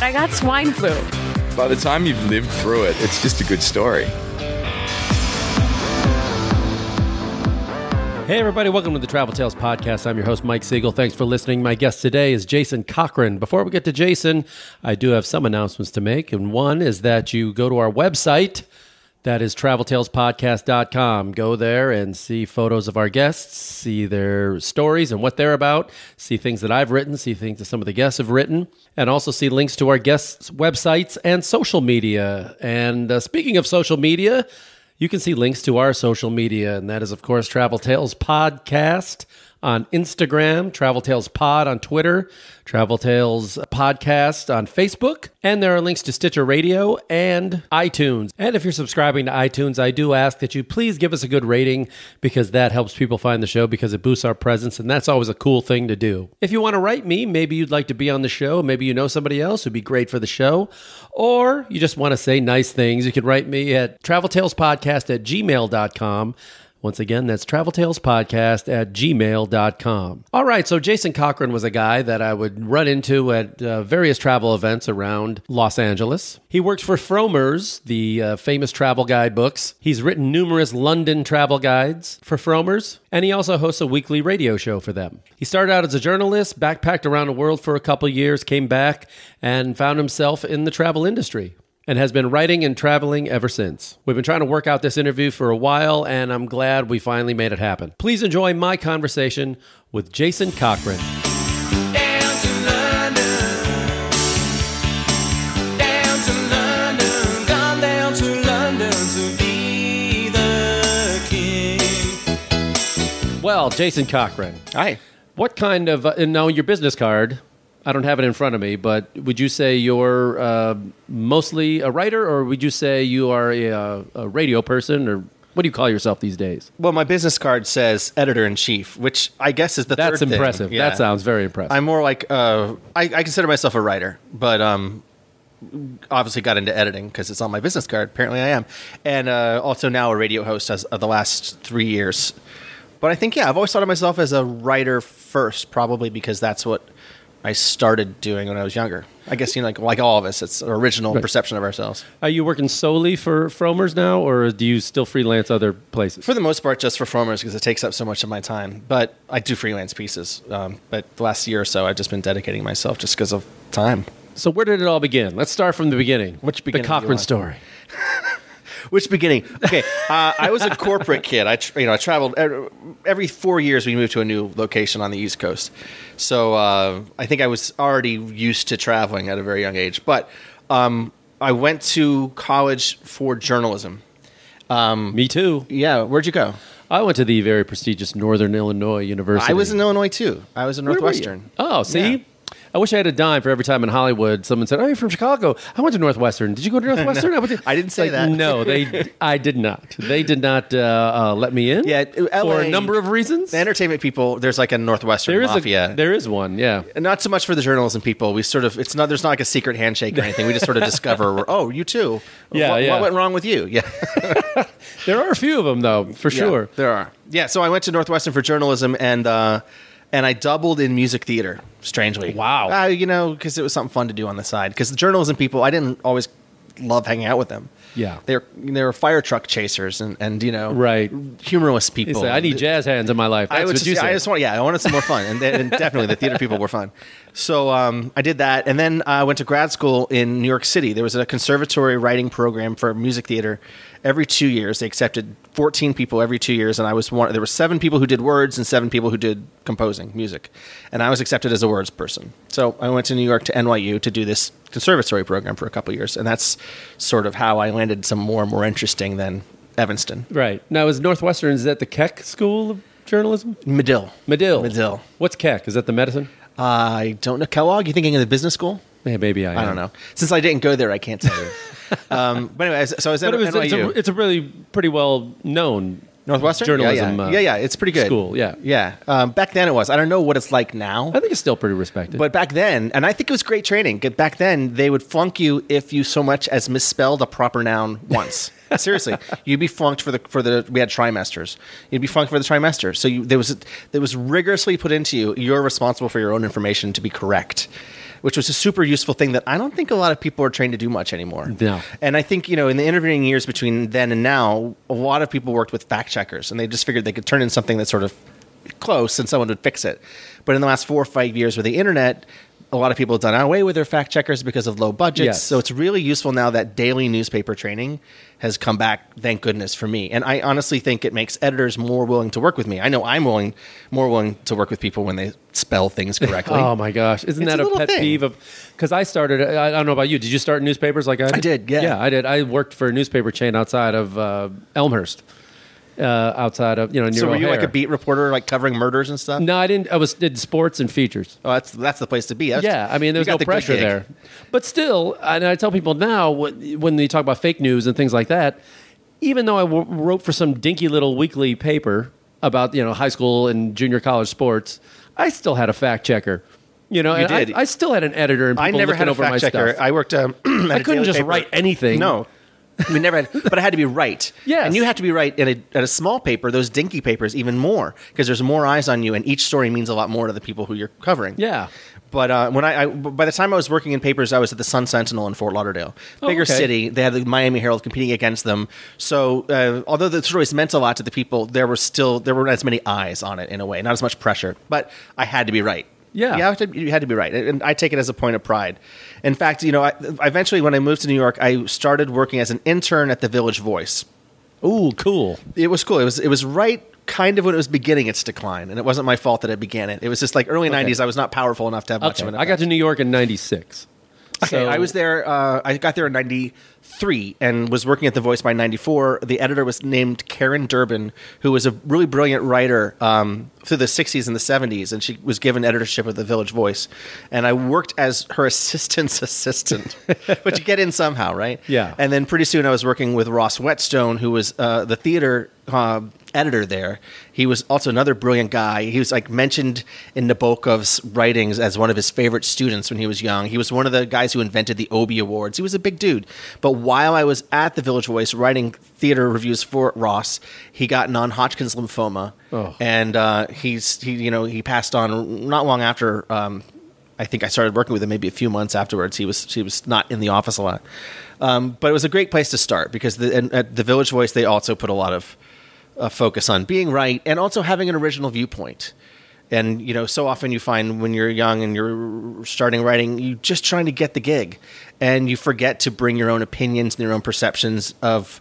I got swine flu. By the time you've lived through it, it's just a good story. Hey, everybody, welcome to the Travel Tales Podcast. I'm your host, Mike Siegel. Thanks for listening. My guest today is Jason Cochran. Before we get to Jason, I do have some announcements to make. And one is that you go to our website, that is traveltalespodcast.com. Go there and see photos of our guests, see their stories and what they're about, see things that I've written, see things that some of the guests have written, and also see links to our guests' websites and social media. And uh, speaking of social media, you can see links to our social media, and that is, of course, Travel Tales Podcast on Instagram, Travel Tales Pod on Twitter, Travel Tales Podcast on Facebook, and there are links to Stitcher Radio and iTunes. And if you're subscribing to iTunes, I do ask that you please give us a good rating because that helps people find the show because it boosts our presence, and that's always a cool thing to do. If you want to write me, maybe you'd like to be on the show, maybe you know somebody else who'd be great for the show, or you just want to say nice things, you can write me at traveltalespodcast at gmail.com. Once again, that's traveltalespodcast at gmail.com. All right, so Jason Cochran was a guy that I would run into at uh, various travel events around Los Angeles. He works for Frommer's, the uh, famous travel guide books. He's written numerous London travel guides for Frommer's, and he also hosts a weekly radio show for them. He started out as a journalist, backpacked around the world for a couple years, came back, and found himself in the travel industry and has been writing and traveling ever since. We've been trying to work out this interview for a while, and I'm glad we finally made it happen. Please enjoy my conversation with Jason Cochran. Down to London. Down to London. Gone down to London to be the king. Well, Jason Cochran, Hi. what kind of, uh, and now your business card, I don't have it in front of me, but would you say you're uh, mostly a writer, or would you say you are a, uh, a radio person, or what do you call yourself these days? Well, my business card says editor in chief, which I guess is the That's third thing. That's impressive. Yeah. That sounds very impressive. I'm more like uh, I, I consider myself a writer, but um, obviously got into editing because it's on my business card. Apparently, I am, and uh, also now a radio host as of the last three years. But I think yeah, I've always thought of myself as a writer first, probably because that's what I started doing when I was younger. I guess you know, like like all of us, it's an original perception of ourselves. Are you working solely for Frommer's now, or do you still freelance other places? For the most part, just for Frommer's because it takes up so much of my time. But I do freelance pieces. Um, but the last year or so, I've just been dedicating myself just because of time. So where did it all begin? Let's start from the beginning. Which the beginning you Cochran story? Which beginning? Okay, uh, I was a corporate kid. I you know I traveled every, four years. We moved to a new location on the East Coast, so uh, I think I was already used to traveling at a very young age. But um, I went to college for journalism. Me too. Yeah, where'd you go? I went to the very prestigious Northern Illinois University. I was in Illinois too. I was in Where were you? Northwestern. Oh, see. Yeah. I wish I had a dime for every time in Hollywood someone said, "Oh, you're from Chicago." I went to Northwestern. Did you go to Northwestern? I, to-" I didn't say Like, that. No, they. I did not. They did not uh, uh, let me in. Yeah, for a number of reasons. The entertainment people, there's like a Northwestern There is mafia. a. There is one. Yeah. not so much for the journalism people. We sort of it's not there's not like a secret handshake or anything. We just sort of discover we're, oh you too. Yeah, what, yeah. what went wrong with you? Yeah, There are a few of them though, for sure. Yeah, there are. Yeah, so I went to Northwestern for journalism and uh, and I doubled in music theater. Strangely, Wow. Uh, you know, because it was something fun to do on the side. Because the journalism people, I didn't always love hanging out with them. Yeah. they're they were fire truck chasers and and you know Right. humorless He people. I need jazz hands in my life. That's I what was you just. I just want, yeah, I wanted some more fun, and, and definitely the theater people were fun. So um, I did that, and then I went to grad school in New York City. There was a conservatory writing program for music theater. Every two years, they accepted 14 people every two years, and I was one. There were seven people who did words and seven people who did composing music, and I was accepted as a words person. So I went to New York to NYU to do this conservatory program for a couple years, and that's sort of how I landed some more and more interesting than Evanston. right now, is Northwestern is that the Keck School of Journalism? Medill. Medill. Medill. What's Keck? Is that the medicine? I don't know. Kellogg? You thinking of the business school? Yeah, maybe I I am. don't know. Since I didn't go there, I can't tell you. um, but anyway, so I was at it was, it's, a, it's a really pretty well known Northwestern journalism. Yeah, uh, yeah. yeah, yeah. It's pretty good. School, yeah. yeah. Um, back then it was. I don't know what it's like now. I think it's still pretty respected. But back then, and I think it was great training. Back then, they would flunk you if you so much as misspelled a proper noun once. Seriously, you'd be flunked for the for the. We had trimesters. You'd be flunked for the trimester. So you, there was there was rigorously put into you. You're responsible for your own information to be correct, which was a super useful thing that I don't think a lot of people are trained to do much anymore. No. And I think you know in the intervening years between then and now, a lot of people worked with fact checkers, and they just figured they could turn in something that's sort of close and someone would fix it. But in the last four or five years with the internet, a lot of people have done away with their fact checkers because of low budgets. Yes. So it's really useful now that daily newspaper training has come back, thank goodness for me. And I honestly think it makes editors more willing to work with me. I know I'm willing more willing to work with people when they spell things correctly. Oh my gosh! Isn't It's that a a, pet thing. peeve of? Because I started. I, I don't know about you. Did you start newspapers like I did? I did, yeah. Yeah, I did. I worked for a newspaper chain outside of uh, Elmhurst, uh, outside of you know near so were you like a beat reporter, like covering murders and stuff? No, I didn't. I was did sports and features. Oh, that's that's the place to be. That's- yeah, I mean, there's no the pressure there. But still, and I tell people now when when they talk about fake news and things like that, even though I w- wrote for some dinky little weekly paper about you know high school and junior college sports, I still had a fact checker. You know, You I- did. I, still had an editor and people I never had a over my fact checker. stuff. I worked. Um, I couldn't just paper. write anything. No, we never had, but I had to be right. Yes. and you have to be right in a, at a small paper. Those dinky papers, even more, because there's more eyes on you, and each story means a lot more to the people who you're covering. Yeah. But uh, when I, I, by the time I was working in papers, I was at the Sun Sentinel in Fort Lauderdale, Oh, bigger okay. city. They had the Miami Herald competing against them. So uh, although the stories meant a lot to the people, there were still there weren't as many eyes on it in a way, not as much pressure. But I had to be right. Yeah. you, to, you had to be right, and I take it as a point of pride. In fact, you know, I, eventually when I moved to New York, I started working as an intern at the Village Voice. Ooh, cool. It was cool. It was it was right kind of when it was beginning its decline, and it wasn't my fault that it began it. It was just like early Okay. '90s. I was not powerful enough to have much of an. I got to New York in '96. Okay, I was there. Uh, I got there in '93 and was working at the Voice by '94. The editor was named Karen Durbin, who was a really brilliant writer um, through the '60s and the '70s, and she was given editorship of the Village Voice. And I worked as her assistant's assistant, but you get in somehow, right? Yeah. And then pretty soon I was working with Ross Wetzsteon, who was uh, the theater uh, editor there. He was also another brilliant guy. He was like mentioned in Nabokov's writings as one of his favorite students when he was young. He was one of the guys who invented the Obie Awards. He was a big dude. But while I was at the Village Voice writing theater reviews for Ross, he got non-Hodgkin's lymphoma, Oh. and uh, he's he you know he passed on not long after. Um, I think I started working with him maybe a few months afterwards. He was he was not in the office a lot, um, but it was a great place to start because the, and at the Village Voice they also put a lot of uh, focus on being right and also having an original viewpoint. And you know, so often you find when you're young and you're starting writing, you just trying to get the gig, and you forget to bring your own opinions and your own perceptions of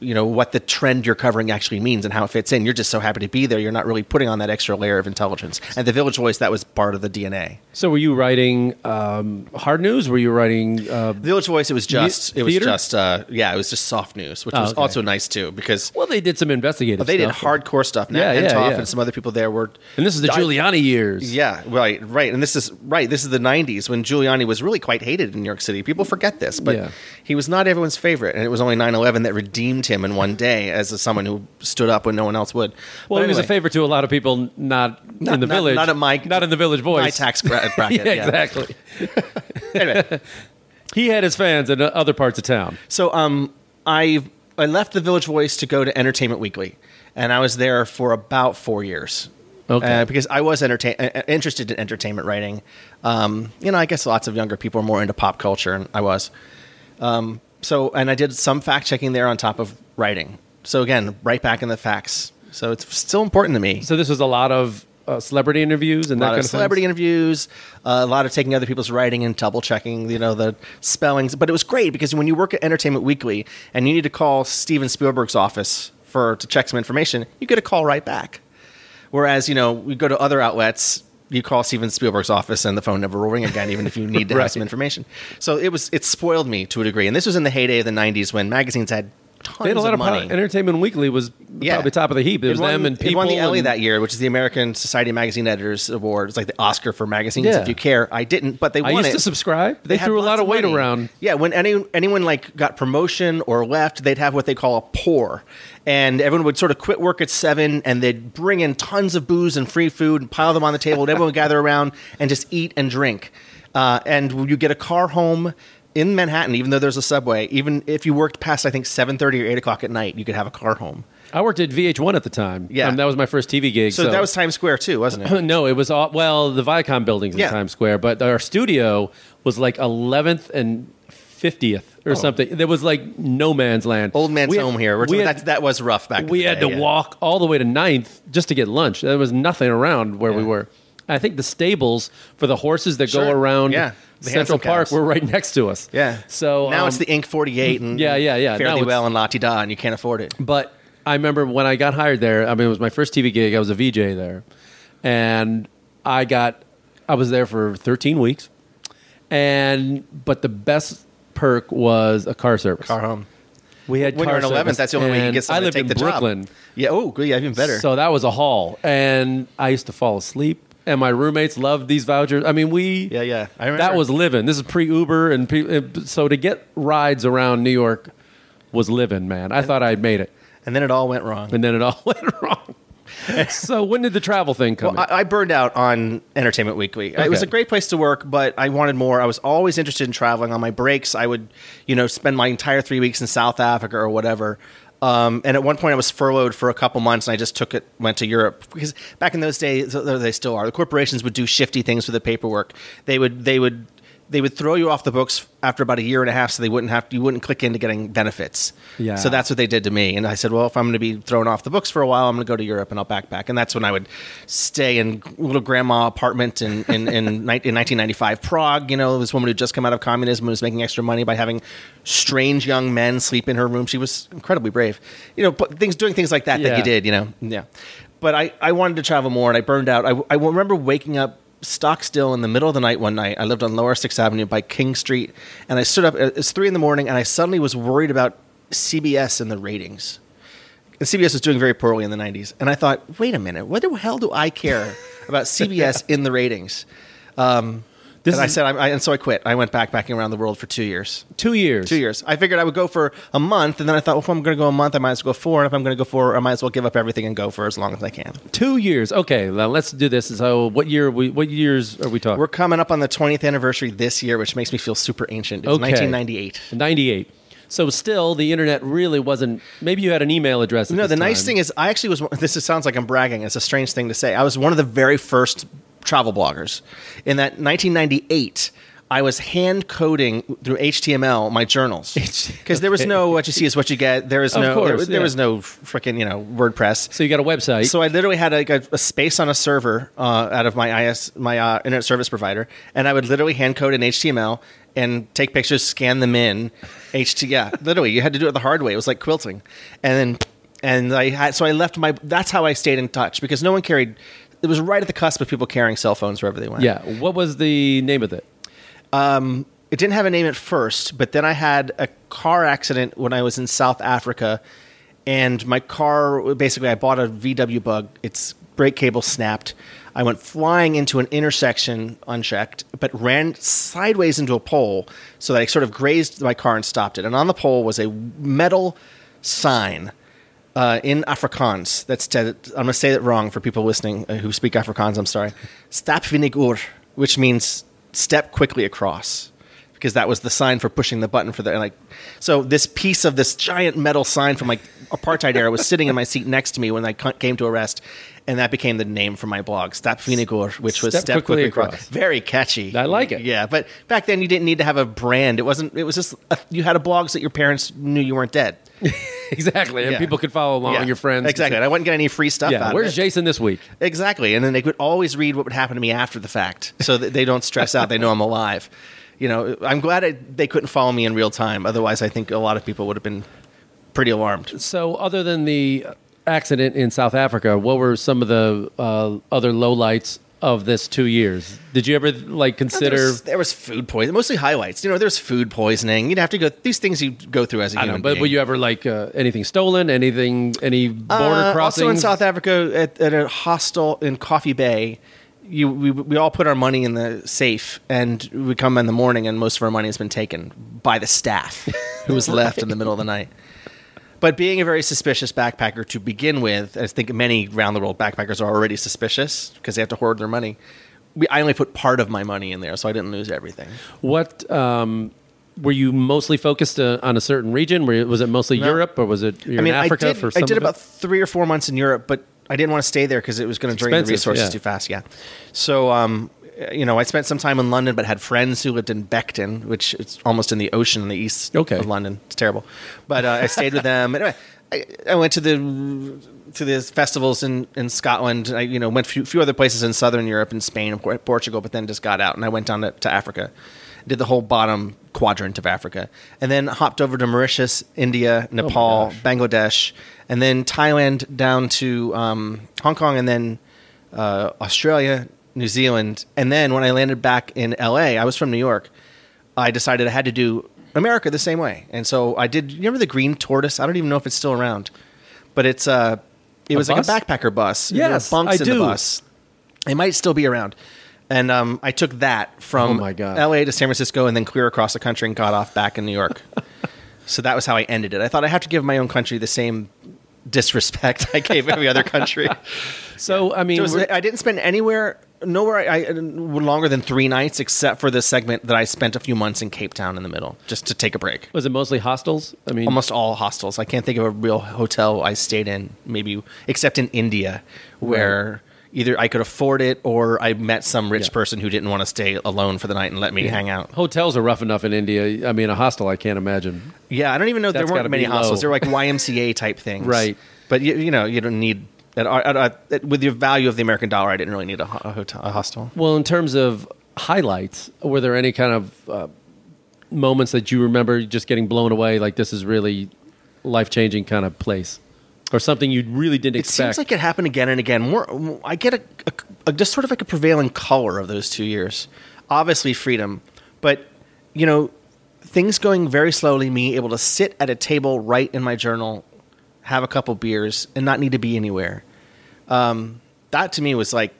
you know what the trend you're covering actually means and how it fits in. You're just so happy to be there. You're not really putting on that extra layer of intelligence. And the Village Voice that was part of the DNA. So, were you writing um, hard news? Were you writing? Uh, Village Voice, it was just it was theater? just uh, yeah, it was just soft news, which Oh, was okay. also nice too because well, they did some investigative. they did hardcore stuff. Nat Yeah, yeah, Hentoff yeah. and some other people there were. and this is the I- Giuliani years. Yeah, right, right. And this is right. This is the '90s when Giuliani was really quite hated in New York City. People forget this, but Yeah. He was not everyone's favorite, and it was only 9/11 that redeemed him in one day as a, someone who stood up when no one else would. Well, But he was a anyway, favor to a lot of people, not, Not- in the not- village, not at my- not in the village voice, my tax bracket. yeah, yeah. exactly. Anyway, He had his fans in uh, other parts of town. So um, I I left the Village Voice to go to Entertainment Weekly, and I was there for about four years. Okay. Uh, because I was entertain- uh, interested in entertainment writing. Um, you know, I guess lots of younger people are more into pop culture, and I was. Um, so, and I did some fact checking there on top of writing. So again, right back in the facts. So it's still important to me. So this was a lot of uh, celebrity interviews and a that lot kind of of celebrity things? interviews, uh, a lot of taking other people's writing and double checking, you know, the spellings. But it was great because when you work at Entertainment Weekly and you need to call Steven Spielberg's office for to check some information, you get a call right back. Whereas, you know, we go to other outlets, you call Steven Spielberg's office and the phone never will ring again, even if you need to Right. have some information. So it was it spoiled me to a degree. And this was in the heyday of the '90s when magazines had tons They had a lot of money. Entertainment Weekly was Yeah. probably top of the heap. It It was won, them and people. won the Ellie and- that year, which is the American Society of Magazine Editors Award. It's like the Oscar for magazines. Yeah. If you care, I didn't, but they I won used it. to subscribe. They, had threw a lot of weight money. around. Yeah, when any anyone like got promotion or left, they'd have what they call a pour, and everyone would sort of quit work at seven, and they'd bring in tons of booze and free food and pile them on the table, and everyone would gather around and just eat and drink. Uh, and you get a car home in Manhattan, even though there's a subway. Even if you worked past, I think seven thirty or eight o'clock at night, you could have a car home. I worked at VH1 at the time. Yeah. Um, that was my first TV gig. So, that was Times Square too, wasn't it? no, it was all well the Viacom buildings in Yeah. Times Square, but our studio was like 11th and 50th or something. There was like no man's land. Oh. Old man's We had- home here. We're we had- that, that was rough back. in we had day, to yeah. walk all the way to Ninth just to get lunch. There was nothing around where we were. I think the stables for the horses that go around Yeah. The Central Park were right next to us. Yeah. So now um, it's the Ink 48 and Yeah, yeah, yeah. Now Fairly it's- well and La Ti Da, and you can't afford it. But I remember when I got hired there. I mean, it was my first TV gig. I was a VJ there, and I got I was there for 13 weeks, and but the best perk was a car service. Car home. We had When car you're in 11th, service, that's the only way you get someone I lived to take in the Brooklyn, job. Yeah. Oh. Yeah, even better. so that was a haul, and I used to fall asleep. And my roommates loved these vouchers. I mean, we yeah, yeah. I remember that was living. This is pre Uber, and pre, uh, so to get rides around New York was living, man. I thought I'd made it, and then it all went wrong. and then it all went wrong. so when did the travel thing come? Well, in? I, I burned out on Entertainment Weekly. It was a great place to work, but I wanted more. I was always interested in traveling. On my breaks, I would, you know, spend my entire three weeks in South Africa or whatever. Um, and at one point, I was furloughed for a couple months, and I just took it, went to Europe because back in those days, they still are. The corporations would do shifty things with the paperwork. They would, they would, they would throw you off the books after about a year and a half, so they wouldn't have you wouldn't click into getting benefits. Yeah. So that's what they did to me. And I said, well, if I'm going to be thrown off the books for a while, I'm going to go to Europe and I'll backpack. And that's when I would stay in little grandma apartment in, in, in, in 1995 Prague. You know, this woman who just come out of communism and was making extra money by having strange young men sleep in her room. She was incredibly brave. You know, but things doing things like that that you did, you know. Yeah. But I, I wanted to travel more and I burned out. I, I remember waking up stock still in the middle of the night one night. I lived on Lower Sixth Avenue by King Street, and I stood up. It's three in the morning, and I suddenly was worried about CBS and the ratings. And CBS was doing very poorly in the '90s, and I thought, wait a minute, what the hell do I care about CBS in the ratings? Um, This and I said, I, I, and so I quit. I went backpacking around the world for two years. Two years. Two years. I figured I would go for a month, and then I thought, well, if I'm going to go a month, I might as well go four. And if I'm going to go four, I might as well give up everything and go for as long as I can. Two years. Okay, now let's do this. So, what year? are We what years are we talking? We're coming up on the 20th anniversary this year, which makes me feel super ancient. It's Okay. 1998. 98. So still, the internet really wasn't. Maybe you had an email address. No, the nice thing is, I actually was. This sounds like I'm bragging. It's a strange thing to say. I was one of the very first travel bloggers. In that 1998, I was hand coding through HTML my journals because there was no what you see is what you get. There was Of no course, there, yeah. was no freaking you know WordPress. So you got a website. So I literally had a, a, a space on a server uh, out of my IS my uh, internet service provider, and I would literally hand code in HTML and take pictures, scan them in. HT, yeah, literally, you had to do it the hard way. It was like quilting, and then and I had so I left my. That's how I stayed in touch because no one carried. It was right at the cusp of people carrying cell phones wherever they went. yeah. What was the name of it? Um, it didn't have a name at first, but then I had a car accident when I was in South Africa, and my car basically I bought a VW Bug. Its brake cable snapped. I went flying into an intersection unchecked, but ran sideways into a pole, so that I sort of grazed my car and stopped it. And on the pole was a metal sign uh, in Afrikaans. That's I'm going to say it wrong for people listening uh, who speak Afrikaans. I'm sorry. Stap vinnig which means step quickly across, because that was the sign for pushing the button for the like. So this piece of this giant metal sign from like apartheid era was sitting in my seat next to me when I came to arrest, and that became the name for my blog, Stap vinnig which was Step step, quickly quickly, across. across. Very catchy. I like it. Yeah, but back then you didn't need to have a brand. It wasn't. It was just a, you had a blog so that your parents knew you weren't dead. exactly, and Yeah. people could follow along. Yeah, Your friends. Exactly. And I wouldn't get any free stuff Yeah. out Where's of it. Jason this week? Exactly. And then they could always read what would happen to me after the fact so that they don't stress out. They know I'm alive. You know, I'm glad I, they couldn't follow me in real time. Otherwise, I think a lot of people would have been pretty alarmed. So, other than the accident in South Africa, what were some of the uh, other lowlights of this two years? Did you ever like There consider? was, there was food poisoning, mostly highlights. You know, there's food poisoning. You'd have to go these things you go through as a I human know, but being. were you ever like uh, anything stolen? Anything? Any border Uh, crossings? Also in South Africa, at, at a hostel in Coffee Bay, you we, we all put our money in the safe, and we come in the morning, and most of our money has been taken by the staff, who was left in the middle of the night. But being a very suspicious backpacker to begin with, I think many around the world backpackers are already suspicious because they have to hoard their money. We, I only put part of my money in there, so I didn't lose everything. What um, were you mostly focused uh, on a certain region? Were you, was it mostly No. Europe or was it you're I mean, in Africa I did, for I did about three or four months in Europe, but I didn't want to stay there because it was going to drain the resources yeah. too fast. Yeah. So, um, you know, I spent some time in London, but had friends who lived in Beckton, which is almost in the ocean in the east Okay. of London. It's terrible, but uh, I stayed with them. Anyway, I, I went to the to the festivals in, in Scotland. I you know went a few, few other places in southern Europe and Spain and Portugal, but then just got out and I went down to, to Africa. Did the whole bottom quadrant of Africa, and then hopped over to Mauritius, India, Nepal, gosh. Bangladesh, and then Thailand down to um, Hong Kong, and then uh, Australia, New Zealand, and then when I landed back in LA, I was from New York. I decided I had to do America the same way, and so I did. You remember the green tortoise? I don't even know if it's still around, but it's uh, it A was bus? like a backpacker bus. Yes, bunks I in do. the bus. It might still be around. And um, I took that from Oh my God. LA to San Francisco and then clear across the country and got off back in New York. so that was how I ended it. I thought I have to give my own country the same disrespect I gave every other country. so I mean, So was- I didn't spend anywhere, nowhere I, I longer than three nights, except for the segment that I spent a few months in Cape Town in the middle, just to take a break. was it mostly hostels? I mean, Almost all hostels. I can't think of a real hotel I stayed in, maybe except in India, where either I could afford it or I met some rich Yeah. person who didn't want to stay alone for the night and let me hang out. hotels are rough enough in India. I mean, a hostel I can't imagine. Yeah, I don't even know there weren't many hostels. They're like YMCA type things, Right. But you, you know, you don't need at, at, at, at- with the value of the American dollar. I didn't really need a, a hotel, a hostel. Well, in terms of highlights, were there any kind of uh, moments that you remember just getting blown away? Like this is really life changing kind of place, or something you really didn't It expect? seems like it happened again and again. More, I get a, a, a- just sort of like a prevailing color of those two years. Obviously, freedom, but you know, things going very slowly. Me able to sit at a table, write in my journal, have a couple beers, and not need to be anywhere. Um, that to me was like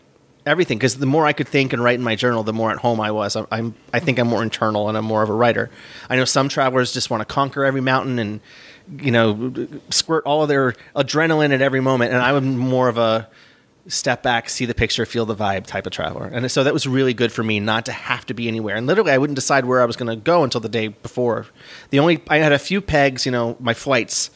everything because the more I could think and write in my journal, the more at home I was. I'm, I'm I think I'm more internal and I'm more of a writer. I know some travelers just want to conquer every mountain and you know squirt all of their adrenaline at every moment, and I'm more of a step back, see the picture, feel the vibe type of traveler. And so that was really good for me not to have to be anywhere. And literally, I wouldn't decide where I was going to go until the day before. The only I had a few pegs, you know, my flights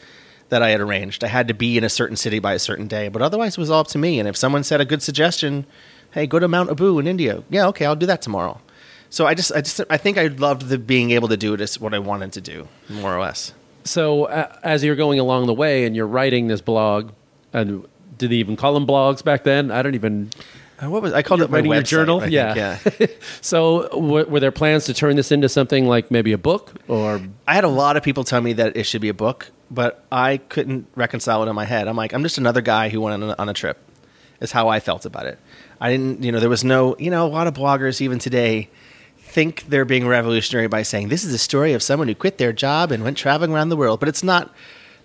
that I had arranged. I had to be in a certain city by a certain day, but otherwise it was all up to me. And if someone said a good suggestion, hey, go to Mount Abu in India. Yeah, okay, I'll do that tomorrow. So I just, I just, I think I loved the being able to do it as what I wanted to do, more or less. so, uh, as you're going along the way and you're writing this blog, and did they even call them blogs back then? I don't even. Uh, What was I called it? Writing your website, journal? I think, Yeah. yeah. So, w- were there plans to turn this into something like maybe a book or? I had a lot of people tell me that it should be a book, but I couldn't reconcile it in my head. I'm like, I'm just another guy who went on a, on a trip. Is how I felt about it. I didn't, you know, there was no, you know, a lot of bloggers even today think they're being revolutionary by saying this is a story of someone who quit their job and went traveling around the world. But it's not.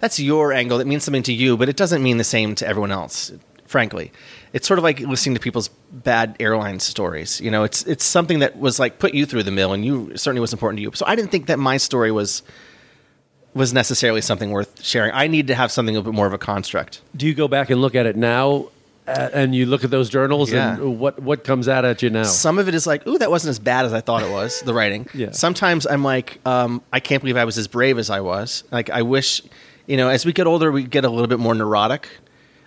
That's your angle. That means something to you, but it doesn't mean the same to everyone else. Frankly, it's sort of like listening to people's bad airline stories. You know, it's it's something that was like put you through the mill, and you certainly was important to you. So I didn't think that my story was was necessarily something worth sharing. I need to have something a bit more of a construct. Do you go back and look at it now, uh, and you look at those journals, Yeah. and what what comes out at you now? Some of it is like, ooh, that wasn't as bad as I thought it was. The writing. Yeah. Sometimes I'm like, um, I can't believe I was as brave as I was. Like I wish, you know, as we get older, we get a little bit more neurotic.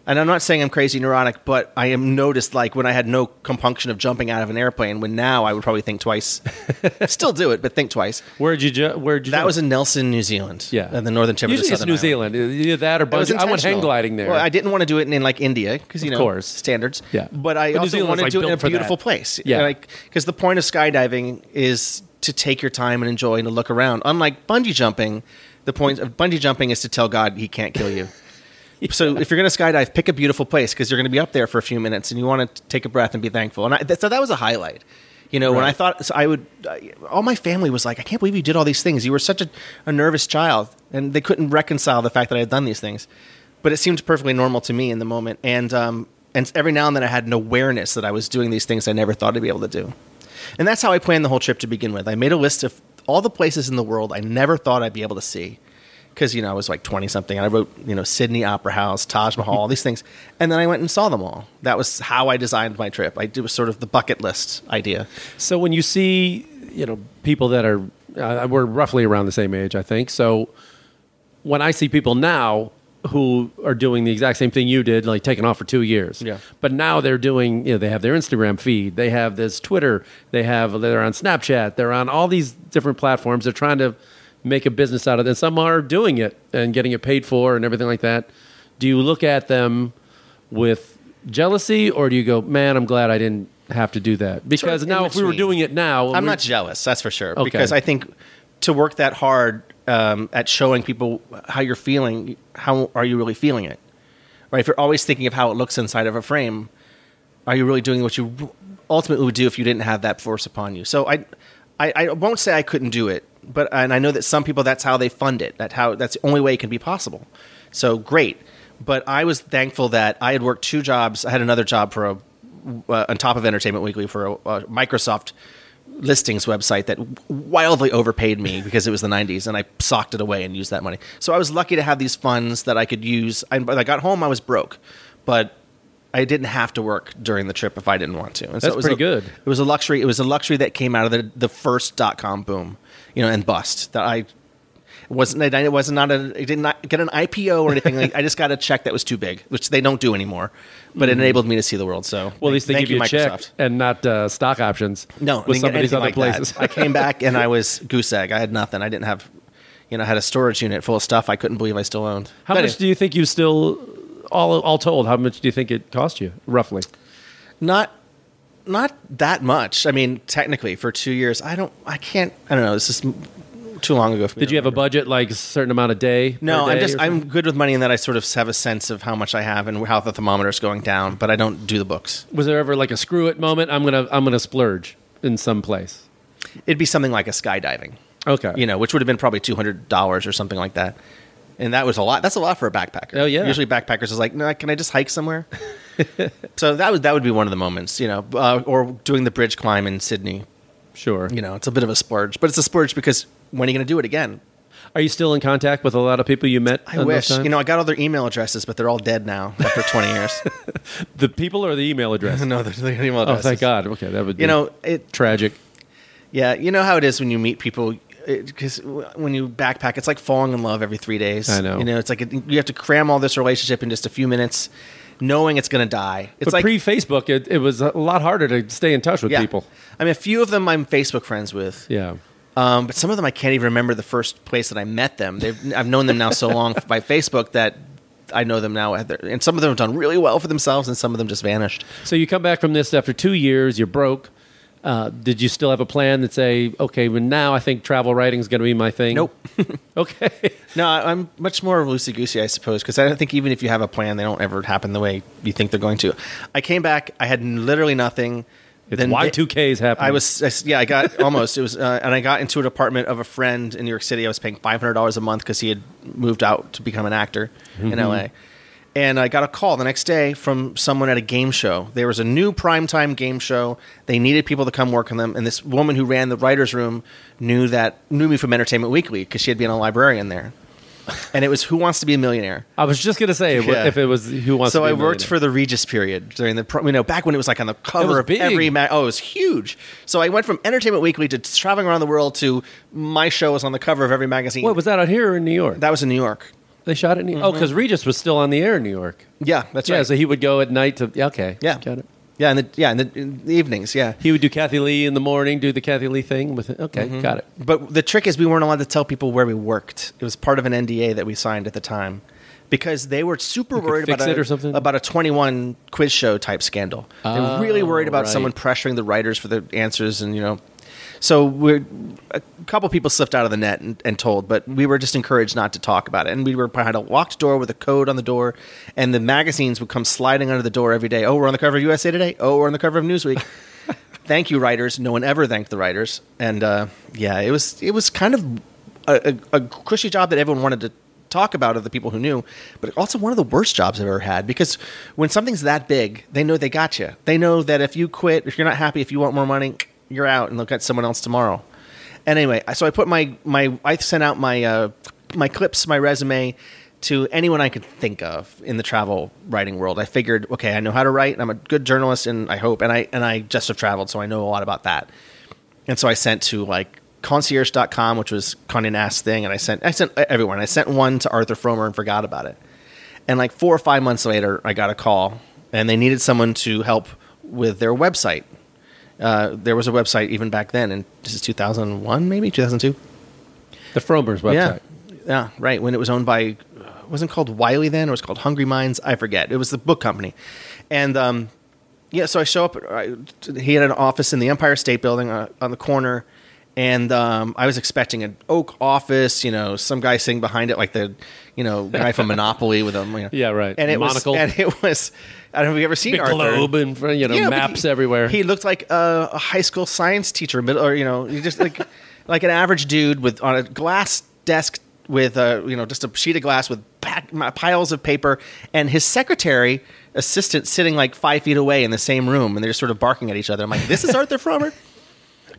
And I'm not saying I'm crazy neurotic, but I am noticed like when I had no compunction of jumping out of an airplane. When now I would probably think twice. Still do it, but think twice. Where'd you? Ju- where'd you? That jump? was in Nelson, New Zealand. Yeah, in the northern tip Usually of the it's New island. Zealand. Uh, either that or bungee. I went hang gliding there. Well, I didn't want to do it in like India because you Of know, course. standards. Yeah. but I But also wanted like, to do it in a beautiful that. place. Yeah. like because the point of skydiving is to take your time and enjoy and to look around. Unlike bungee jumping, the point of bungee jumping is to tell God He can't kill you. So if you're going to skydive, pick a beautiful place because you're going to be up there for a few minutes and you want to take a breath and be thankful. And I, th- so that was a highlight. You know, when I thought so I would, I, all my family was like, "I can't believe you did all these things. You were such a, a nervous child," and they couldn't reconcile the fact that I had done these things. But it seemed perfectly normal to me in the moment, and um, and every now and then I had an awareness that I was doing these things I never thought I'd be able to do. And that's how I planned the whole trip to begin with. I made a list of all the places in the world I never thought I'd be able to see. Because, you know, I was like 20 something. I wrote, you know, Sydney Opera House, Taj Mahal, all these things. And then I went and saw them all. That was how I designed my trip. I, it was sort of the bucket list idea. So when you see, you know, people that are, uh, we're roughly around the same age, I think. So when I see people now who are doing the exact same thing you did, like taking off for two years, Yeah. but now they're doing, you know, they have their Instagram feed, they have this Twitter, they have, they're on Snapchat, they're on all these different platforms. They're trying to make a business out of it. And some are doing it and getting it paid for and everything like that. Do you look at them with jealousy or do you go, man, I'm glad I didn't have to do that? Because now if we were doing it now, I'm not jealous, that's for sure. Okay. Because I think to work that hard um, at showing people how you're feeling, how are you really feeling it? Right? If you're always thinking of how it looks inside of a frame, are you really doing what you ultimately would do if you didn't have that force upon you? So I, I, I won't say I couldn't do it, but and I know that some people that's how they fund it. That how that's the only way it can be possible. So great, but I was thankful that I had worked two jobs. I had another job for a uh, on top of Entertainment Weekly for a, a Microsoft listings website that wildly overpaid me because it was the 90s and I socked it away and used that money. So I was lucky to have these funds that I could use. I, when I got home, I was broke, but I didn't have to work during the trip if I didn't want to. And That's it was pretty a- good. It was a luxury. It was a luxury that came out of the, the first dot com boom, you know, and bust that I wasn't. I was not a. I did not get an IPO or anything. like, I just got a check that was too big, which they don't do anymore. But it enabled me to see the world. So Mm-hmm. Well, at least they give you a check Microsoft. and not uh, stock options. No, with didn't some get of these anything other like places. I came back and I was goose egg. I had nothing. I didn't have, you know, I had a storage unit full of stuff I couldn't believe I still owned. how But much anyway, do you think you still, all all told, how much do you think it cost you roughly? not not that much. I mean, technically, for two years, I don't. I can't. I don't know. This is too long ago. For me Did to you have a remember. budget like a certain amount a day? No, per I'm day just or I'm good with money in that I sort of have a sense of how much I have and how the thermometer is going down, but I don't do the books. Was there ever like a screw it moment? I'm gonna I'm gonna splurge in some place. It'd be something like a skydiving, Okay, you know, which would have been probably two hundred dollars or something like that. And that was a lot. That's a lot for a backpacker. Oh, yeah. Usually backpackers is like, no, can I just hike somewhere? so that would that would be one of the moments, you know, uh, or doing the bridge climb in Sydney. sure. You know, it's a bit of a splurge, but it's a splurge because when are you going to do it again? Are you still in contact with a lot of people you met? I wish. You know, I got all their email addresses, but they're all dead now after 20 years. the people or the email address. no, they're, they're email Oh, thank God. Okay, that would be You know, it tragic. Yeah, you know how it is when you meet people. Because when you backpack, it's like falling in love every three days. I know. You know, it's like it, you have to cram all this relationship in just a few minutes, knowing it's going to die. It's but like pre Facebook, it, it was a lot harder to stay in touch with yeah. people. I mean, a few of them I'm Facebook friends with. Yeah. Um, but some of them I can't even remember the first place that I met them. They've, I've known them now so long by Facebook that I know them now. And some of them have done really well for themselves, and some of them just vanished. So you come back from this after two years, you're broke. Uh, did you still have a plan that say, okay, well now I think travel writing is going to be my thing? Nope. okay. No, I'm much more loosey goosey, I suppose, because I don't think even if you have a plan, they don't ever happen the way you think they're going to. I came back, I had literally nothing. It's Then Y2K's happening. I was, I yeah, I got almost. It was, uh, and I got into an apartment of a friend in New York City. I was paying five hundred dollars a month because he had moved out to become an actor in LA. And I got a call the next day from someone at a game show. There was a new primetime game show. They needed people to come work on them. And this woman who ran the writers' room knew that knew me from Entertainment Weekly because she had been a librarian there. And it was Who Wants to Be a Millionaire. I was just going to say Yeah. if it was Who Wants so to Be a Millionaire. So I worked for the Regis period during the you know back when it was like on the cover of big. every mag. Oh, it was huge. So I went from Entertainment Weekly to traveling around the world to my show was on the cover of every magazine. What was that out here or in New York? that was in New York. They shot it in New York. Oh, because Regis was still on the air in New York. Yeah, that's yeah, right. so he would go at night to. Yeah, okay. yeah, Got it. Yeah, in the yeah in the, in the evenings. Yeah. He would do Kathie Lee in the morning, do the Kathie Lee thing with it. Okay, Mm-hmm. got it. But the trick is we weren't allowed to tell people where we worked. It was part of an NDA that we signed at the time. Because they were super could worried fix about it a, or something? about a 21 quiz show type scandal. they were really Oh, worried about right. someone pressuring the writers for the answers and, you know. So we're a couple people slipped out of the net and, and told, but we were just encouraged not to talk about it. And we were behind a locked door with a code on the door, and the magazines would come sliding under the door every day. Oh, we're on the cover of USA Today. Oh, we're on the cover of Newsweek. Thank you, writers. No one ever thanked the writers, and uh, yeah, it was it was kind of a, a, a cushy job that everyone wanted to talk about of the people who knew, but also one of the worst jobs I've ever had because when something's that big, they know they got you. They know that if you quit, if you're not happy, if you want more money, you're out and look at someone else tomorrow. And anyway, so I put my my I sent out my uh, my clips, my resume to anyone I could think of in the travel writing world. I figured, okay, I know how to write. I'm a good journalist, and I hope, and I and I just have traveled, so I know a lot about that. And so I sent to like concierge.com, which was Conde Nast's thing, and I sent I sent everyone. I sent one to Arthur Frommer and forgot about it. And like four or five months later, I got a call, and they needed someone to help with their website. Uh, there was a website even back then, and this is 2001, maybe 2002. The Frommer's website. Yeah, yeah, right. When it was owned by, it wasn't called Wiley then, it was called Hungry Minds. I forget. It was the book company, and um, yeah. So I show up. I, he had an office in the Empire State Building uh, on the corner, and um, I was expecting an oak office. You know, some guy sitting behind it, like the, you know, guy from Monopoly with him. You know. Yeah, right. And it Monocle. was, and it was. I don't know if you've ever seen Big Arthur. globe and you know maps he- everywhere. He looked like a, a high school science teacher, middle, or you know, just like like an average dude with on a glass desk with a you know just a sheet of glass with pack, piles of paper, and his secretary assistant sitting like five feet away in the same room, and they're just sort of barking at each other. I'm like, this is Arthur Frommer.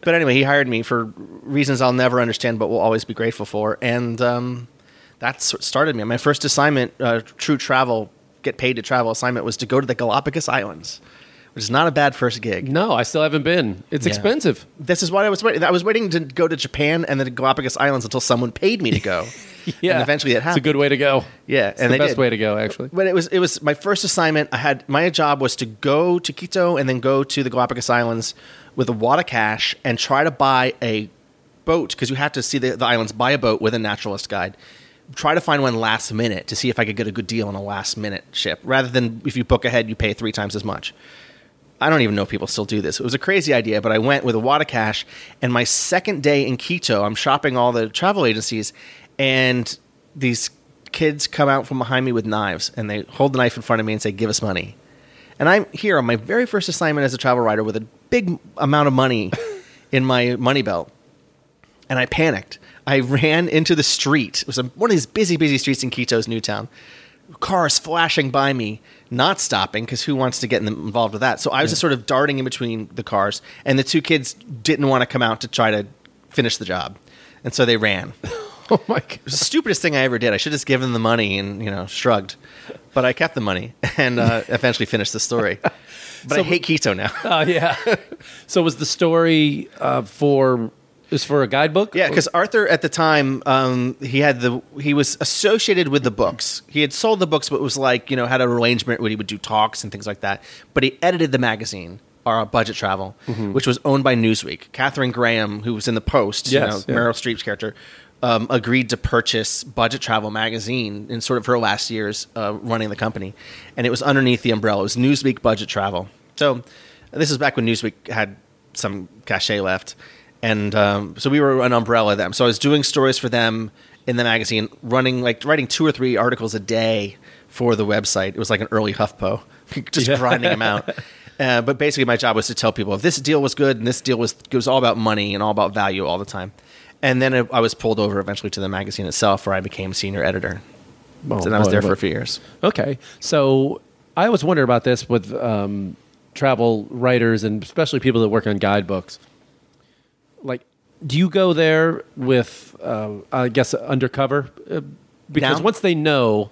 But anyway, he hired me for reasons I'll never understand, but will always be grateful for, and um, that's what started me. My first assignment, uh, true travel, get paid to travel assignment, was to go to the Galapagos Islands, which is not a bad first gig. no, I still haven't been. It's Yeah. expensive. This is what I was waiting. I was waiting to go to Japan and the Galapagos Islands until someone paid me to go. Yeah, and eventually it happened. It's a good way to go. Yeah, it's and the best did. way to go. Actually, But it was it was my first assignment. I had my job was to go to Quito and then go to the Galapagos Islands with a wad of cash and try to buy a boat because you have to see the, the islands. Buy a boat with a naturalist guide. Try to find one last minute to see if I could get a good deal on a last minute ship, rather than if you book ahead, you pay three times as much. I don't even know if people still do this. It was a crazy idea, but I went with a wad of cash. And my second day in Quito, I'm shopping all the travel agencies, and these kids come out from behind me with knives, and they hold the knife in front of me and say, "Give us money." And I'm here on my very first assignment as a travel writer with a big amount of money in my money belt, and I panicked. I ran into the street. It was a, one of these busy, busy streets in Quito's new town. Cars flashing by me, not stopping because who wants to get in- involved with that? So I was just sort of darting in between the cars, and the two kids didn't want to come out to try to finish the job, and so they ran. oh my god. It was the stupidest thing I ever did. I should have just given them the money and you know shrugged, but I kept the money and uh, eventually finished the story. But I hate Quito now. Oh yeah. so was the story uh, for is for a guidebook? Yeah, because Arthur at the time um, he had the he was associated with the books. He had sold the books, but was like you know had an arrangement where he would do talks and things like that. But he edited the magazine. Our budget travel, which was owned by Newsweek. Katharine Graham, who was in the Post, you Yes, know, yeah. Meryl Streep's character, um, agreed to purchase Budget Travel magazine in sort of her last years uh, running the company, and it was underneath the umbrella. It was Newsweek Budget Travel. So this is back when Newsweek had some cachet left, and um, so we were an umbrella of them. So I was doing stories for them in the magazine, running like writing two or three articles a day for the website. It was like an early HuffPo, just Yeah. grinding them out. Uh, but basically, my job was to tell people if this deal was good and this deal was it was all about money and all about value all the time. And then I I was pulled over eventually to the magazine itself, where I became senior editor. Oh, and I was boy, there for a few years. Okay, so I always wonder about this with um, travel writers and especially people that work on guidebooks. Like, do you go there with, uh, I guess, undercover? Uh, because Now? once they know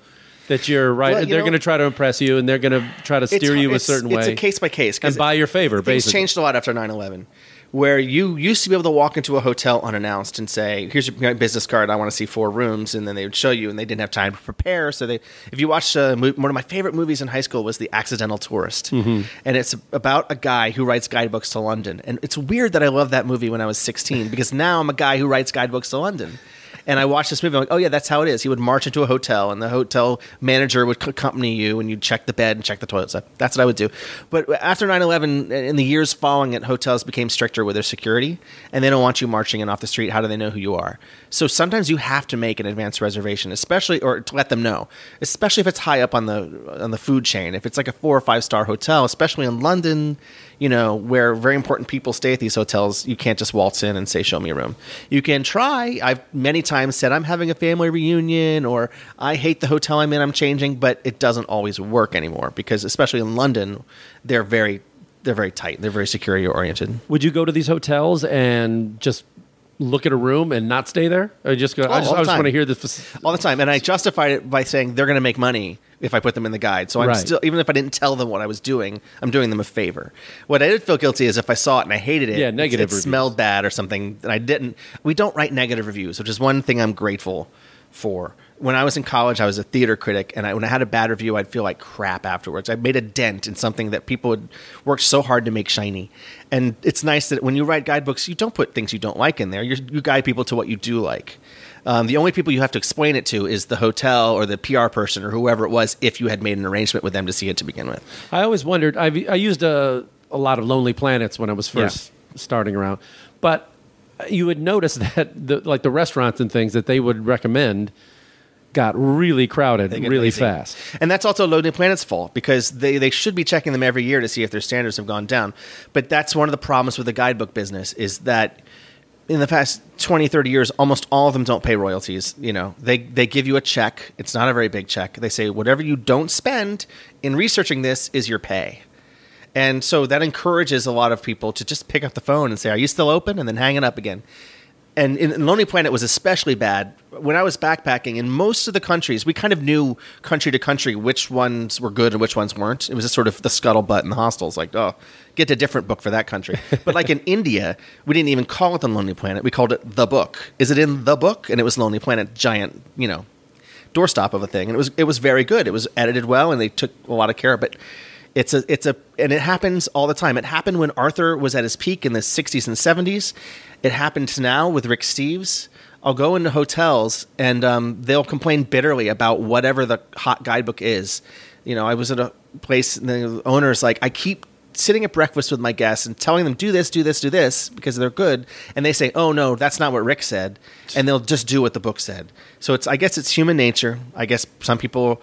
that you're right, Well, you they're going to try to impress you and they're going to try to steer you a it's- certain it's way. a case by case and by your favor. Things Basically, changed a lot after 9-11 where you used to be able to walk into a hotel unannounced and say here's your business card. I want to see four rooms and then they would show you and they didn't have time to prepare. So they if you watched uh, mo- one of my favorite movies in high school was the accidental tourist. Mm-hmm. and it's about a guy who writes guidebooks to london. And it's weird that i loved that movie when i was 16 because now i'm a guy who writes guidebooks to london And I watched this movie. I'm like, oh yeah, that's how it is. He would march into a hotel, and the hotel manager would accompany you, and you'd check the bed and check the toilet. So that's what I would do. But after 9/11, in the years following it, hotels became stricter with their security, and they don't want you marching in off the street. How do they know who you are? So sometimes you have to make an advance reservation, especially or to let them know, especially if it's high up on the on the food chain. If it's like a four or five star hotel, especially in London, you know, where very important people stay at these hotels, you can't just waltz in and say, "Show me a room." You can try. I've many times said, "I'm having a family reunion," or "I hate the hotel I'm in. I'm changing," but it doesn't always work anymore because, especially in London, they're very they're very tight. They're very security oriented. Would you go to these hotels and just look at a room and not stay there, or just go? I Oh, just, I just want to hear this. all the time. And I justified it by saying they're going to make money if I put them in the guide. So I'm Right. still, even if I didn't tell them what I was doing, I'm doing them a favor. What I did feel guilty is if I saw it and I hated it, Yeah, negative it, reviews. smelled bad or something, and I didn't. We don't write negative reviews, which is one thing I'm grateful for. When I was in college, I was a theater critic, and I, when I had a bad review, I'd feel like crap afterwards. I made a dent in something that people had worked so hard to make shiny. And it's nice that when you write guidebooks, you don't put things you don't like in there. You're, you guide people to what you do like. Um, the only people you have to explain it to is the hotel or the PR person or whoever it was if you had made an arrangement with them to see it to begin with. I always wondered. I I used a a lot of Lonely Planets when I was first starting around, but you would notice that the like the restaurants and things that they would recommend got really crowded really fast. And that's also Lonely Planet's fault because they, they should be checking them every year to see if their standards have gone down. But that's one of the problems with the guidebook business is that in the past 20, 30 years, almost all of them don't pay royalties. You know, they, they give you a check. It's not a very big check. They say whatever you don't spend in researching this is your pay. And so that encourages a lot of people to just pick up the phone and say, "Are you still open?" and then hang it up again. And in, Lonely Planet was especially bad when I was backpacking. In most of the countries, we kind of knew country to country which ones were good and which ones weren't. It was just sort of the scuttlebutt in the hostels, like, "Oh, get a different book for that country." but like in India, we didn't even call it the Lonely Planet. We called it the book. Is it in the book? And it was Lonely Planet, giant, you know, doorstop of a thing, and it was it was very good. It was edited well, and they took a lot of care. But it's a it's a and it happens all the time. It happened when Arthur was at his peak in the '60s and '70s. It happens now with Rick Steves. I'll go into hotels and um, they'll complain bitterly about whatever the hot guidebook is. You know, I was at a place and the owner's like, I keep sitting at breakfast with my guests and telling them do this, do this, do this because they're good, and they say, "Oh no, that's not what Rick said," and they'll just do what the book said. So it's, I guess, it's human nature. I guess some people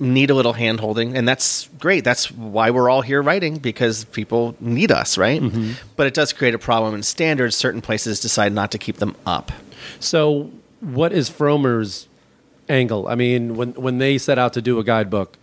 need a little hand holding, and that's great. That's why we're all here writing because people need us, right? Mm-hmm. But it does create a problem in standards. Certain places decide not to keep them up. So, what is Frommer's angle? I mean, when when they set out to do a guidebook,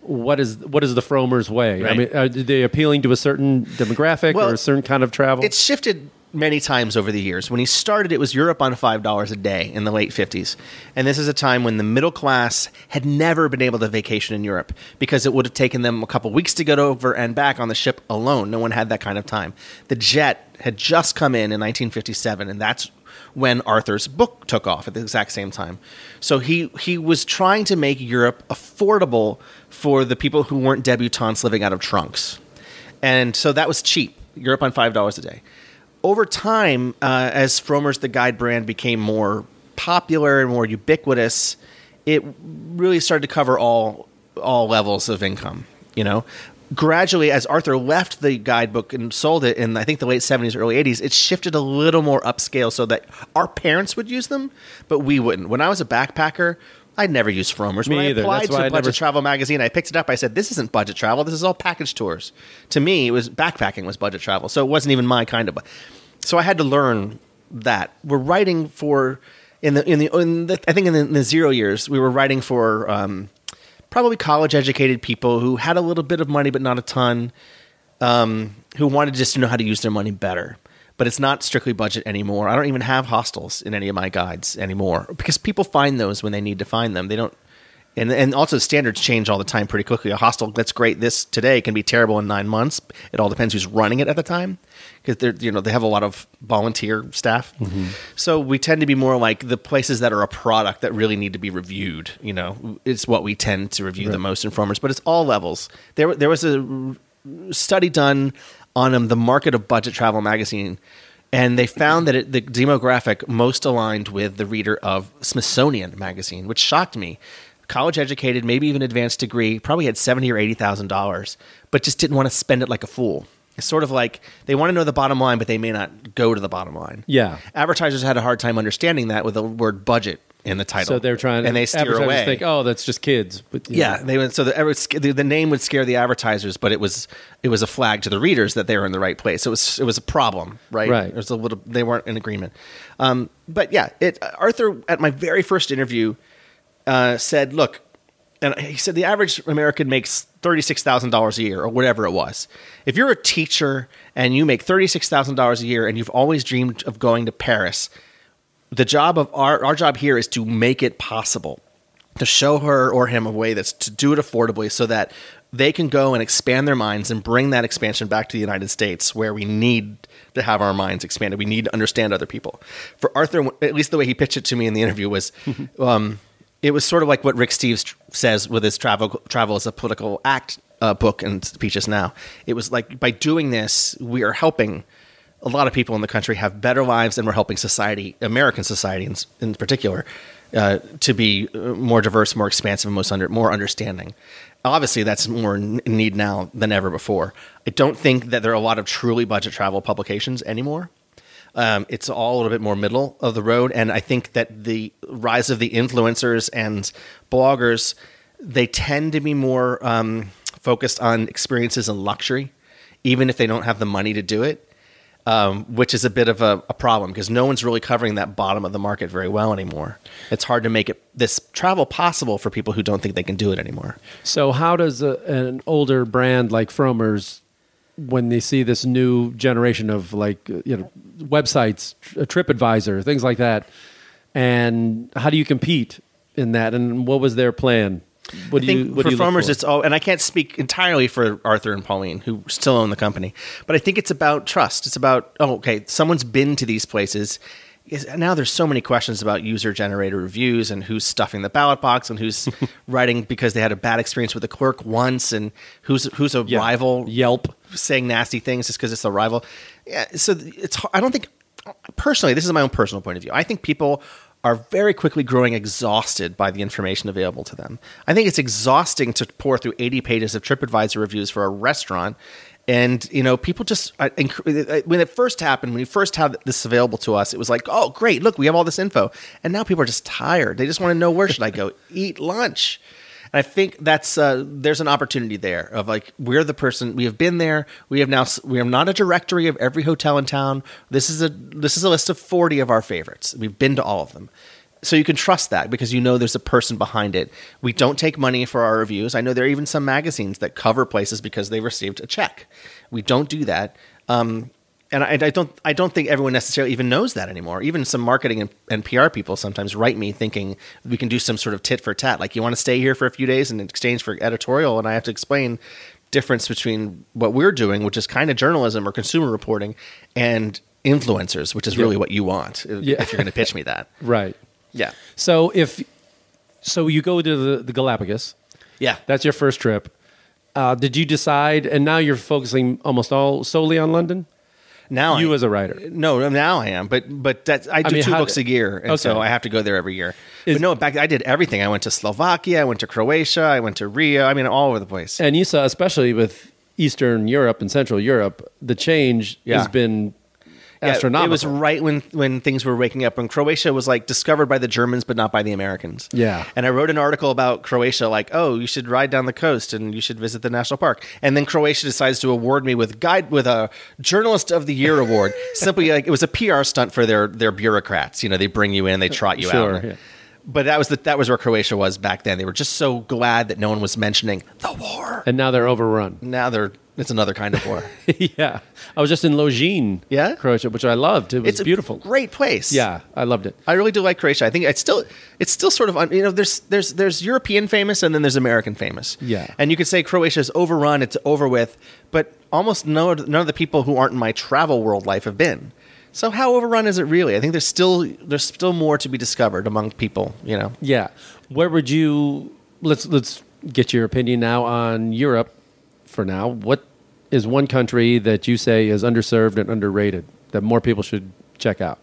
what is what is the Frommer's way? I mean, are they appealing to a certain demographic Well, or a certain kind of travel? It's shifted many times over the years. When he started, it was Europe on five dollars a day in the late fifties, and this is a time when the middle class had never been able to vacation in Europe because it would have taken them a couple weeks to get over and back on the ship alone. No one had that kind of time. The jet had just come in in 1957, and that's when Arthur's book took off at the exact same time. So he he was trying to make Europe affordable for the people who weren't debutantes living out of trunks and so that was cheap. Europe on five dollars a day. Over time, uh, as Frommer's the guide brand became more popular and more ubiquitous, it really started to cover all all levels of income. You know, gradually as Arthur left the guidebook and sold it in I think the late seventies, early eighties, it shifted a little more upscale so that our parents would use them, but we wouldn't. When I was a backpacker. I never used Frommer's. Me when either. I applied That's why to I Budget never- Travel magazine, I picked it up. I said, "This isn't budget travel. This is all package tours." To me, it was backpacking was budget travel, so it wasn't even my kind of. bu- So I had to learn that we're writing for in the in the, in the I think in the, in the zero years we were writing for um, probably college educated people who had a little bit of money but not a ton, um, who wanted just to know how to use their money better. But it's not strictly budget anymore. I don't even have hostels in any of my guides anymore because people find those when they need to find them. They don't, and and also standards change all the time pretty quickly. A hostel that's great this today can be terrible in nine months. It all depends who's running it at the time because they're you know they have a lot of volunteer staff. Mm-hmm. So we tend to be more like the places that are a product that really need to be reviewed. You know, it's what we tend to review the most in Frommer's, but it's all levels. There there was a study done on um, the market of budget travel magazine and they found that it, the demographic most aligned with the reader of Smithsonian magazine, which shocked me. College educated, maybe even advanced degree, probably had seventy or eighty thousand dollars, but just didn't want to spend it like a fool. It's sort of like they want to know the bottom line, but they may not go to the bottom line. Yeah. advertisers had a hard time understanding that with the word budget in the title. So they're trying, and they steer away. Think, oh, that's just kids. But, Yeah, know. they went. So the, it would sc- the the name would scare the advertisers, but it was it was a flag to the readers that they were in the right place. It was it was a problem, right? Right. It was a little. They weren't in agreement. Um, but yeah, it Arthur at my very first interview uh, said, "Look," and he said the average American makes thirty six thousand dollars a year or whatever it was. If you're a teacher and you make thirty six thousand dollars a year and you've always dreamed of going to Paris, the job of our our job here is to make it possible to show her or him a way that's to do it affordably so that they can go and expand their minds and bring that expansion back to the United States where we need to have our minds expanded. We need to understand other people. For Arthur, at least the way he pitched it to me in the interview was, um, it was sort of like what Rick Steves says with his travel travel as a political act uh, book and speeches now. It was like by doing this, we are helping a lot of people in the country have better lives, and we're helping society, American society in, in particular, uh, to be uh, more diverse, more expansive, and most under, more understanding. Obviously, that's more in need now than ever before. I don't think that there are a lot of truly budget travel publications anymore. Um, it's all a little bit more middle of the road, and I think that the rise of the influencers and bloggers they tend to be more um, focused on experiences and luxury, even if they don't have the money to do it um, which is a bit of a, a problem because no one's really covering that bottom of the market very well anymore. It's hard to make it this travel possible for people who don't think they can do it anymore. So how does a, an older brand like Frommers when they see this new generation of like uh, you know websites, TripAdvisor, things like that, and how do you compete in that? And what was their plan? What I do think you what for do you farmers, it's all, and I can't speak entirely for Arthur and Pauline, who still own the company, but I think it's about trust. It's about, oh, okay, someone's been to these places. Now there's so many questions about user generated reviews and who's stuffing the ballot box and who's writing because they had a bad experience with a clerk once and who's who's a Yeah. rival Yelp. saying nasty things just because it's a rival. Yeah, so it's I don't think personally this is my own personal point of view. I think people are very quickly growing exhausted by the information available to them. I think it's exhausting to pour through 80 pages of TripAdvisor reviews for a restaurant. And you know, people just uh, uh, uh, when it first happened, when we first had this available to us, it was like, "Oh, great! Look, we have all this info." And now people are just tired. They just want to know where should I go eat lunch. And I think that's uh, there's an opportunity there of like we're the person we have been there. We have now we are not a directory of every hotel in town. This is a this is a list of 40 of our favorites. We've been to all of them. So you can trust that because you know there's a person behind it. We don't take money for our reviews. I know there are even some magazines that cover places because they received a check. We don't do that. Um, and I, I don't I don't think everyone necessarily even knows that anymore. Even some marketing and, and PR people sometimes write me thinking we can do some sort of tit for tat. Like you want to stay here for a few days in exchange for editorial, and I have to explain difference between what we're doing, which is kind of journalism or consumer reporting, and influencers, which is really what you want if, Yeah. if you're going to pitch me that. right. Yeah, So if so, you go to the, the Galapagos. yeah. That's your first trip. Uh, did you decide? And now you're focusing almost all solely on London. Now You I, as a writer. No, now I am, but but that's I do mean, two books a year, and so I have to go there every year. Is- but no, back I did everything. I went to Slovakia, I went to Croatia, I went to Rio. I mean, all over the place. And you saw, especially with Eastern Europe and Central Europe, the change Yeah. has been Yeah, astronomical. It was right when when things were waking up. When Croatia was like discovered by the Germans, but not by the Americans. Yeah. And I wrote an article about Croatia, like, oh, you should ride down the coast and you should visit the national park. And then Croatia decides to award me with guide with a Journalist of the Year award. Simply like it was a PR stunt for their their bureaucrats. You know, they bring you in, they trot you Sure, out. yeah. But that was the, that was where Croatia was back then. They were just so glad that no one was mentioning the war. and now they're overrun. Now they're it's another kind of war. yeah, I was just in Login, Yeah? Croatia, which I loved. It was it's a beautiful. great place. Yeah, I loved it. I really do like Croatia. I think it's still it's still sort of un, you know there's there's there's European famous and then there's American famous. Yeah. and you could say Croatia is overrun, it's over with, but almost no none of the people who aren't in my travel world life have been. So how overrun is it really? I think there's still there's still more to be discovered among people. You know, Yeah, where would you? Let's let's get your opinion now on Europe. For now, what is one country that you say is underserved and underrated? that more people should check out?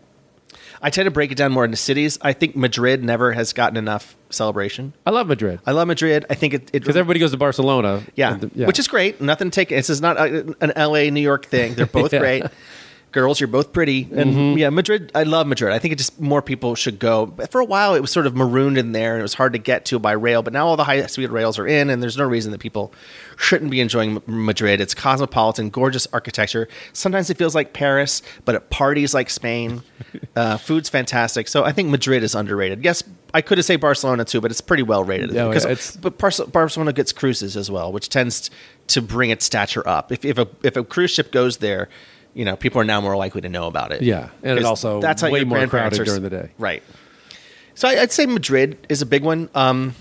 I tend to break it down more into cities. I think Madrid never has gotten enough celebration. I love Madrid I love Madrid. I think it because everybody goes to Barcelona. yeah, the- which is great. Nothing to take. This is not a, an L.A. New York thing. They're both Yeah. great. Girls, you're both pretty, and Mm-hmm. yeah, Madrid. I love Madrid. I think it just more people should go. But for a while, it was sort of marooned in there, and it was hard to get to by rail. But now all the high speed rails are in, and there's no reason that people shouldn't be enjoying Madrid. It's cosmopolitan, gorgeous architecture. Sometimes it feels like Paris, but it parties like Spain. Uh, food's fantastic. So I think Madrid is underrated. Yes, I could have said Barcelona too, but it's pretty well rated. Yeah, Because- it's- but Barcelona gets cruises as well, which tends to bring its stature up. If, if a if a cruise ship goes there, you know, people are now more likely to know about it. Yeah, and also that's how way more crowded are- during the day. right? So I, I'd say Madrid is a big one. Um,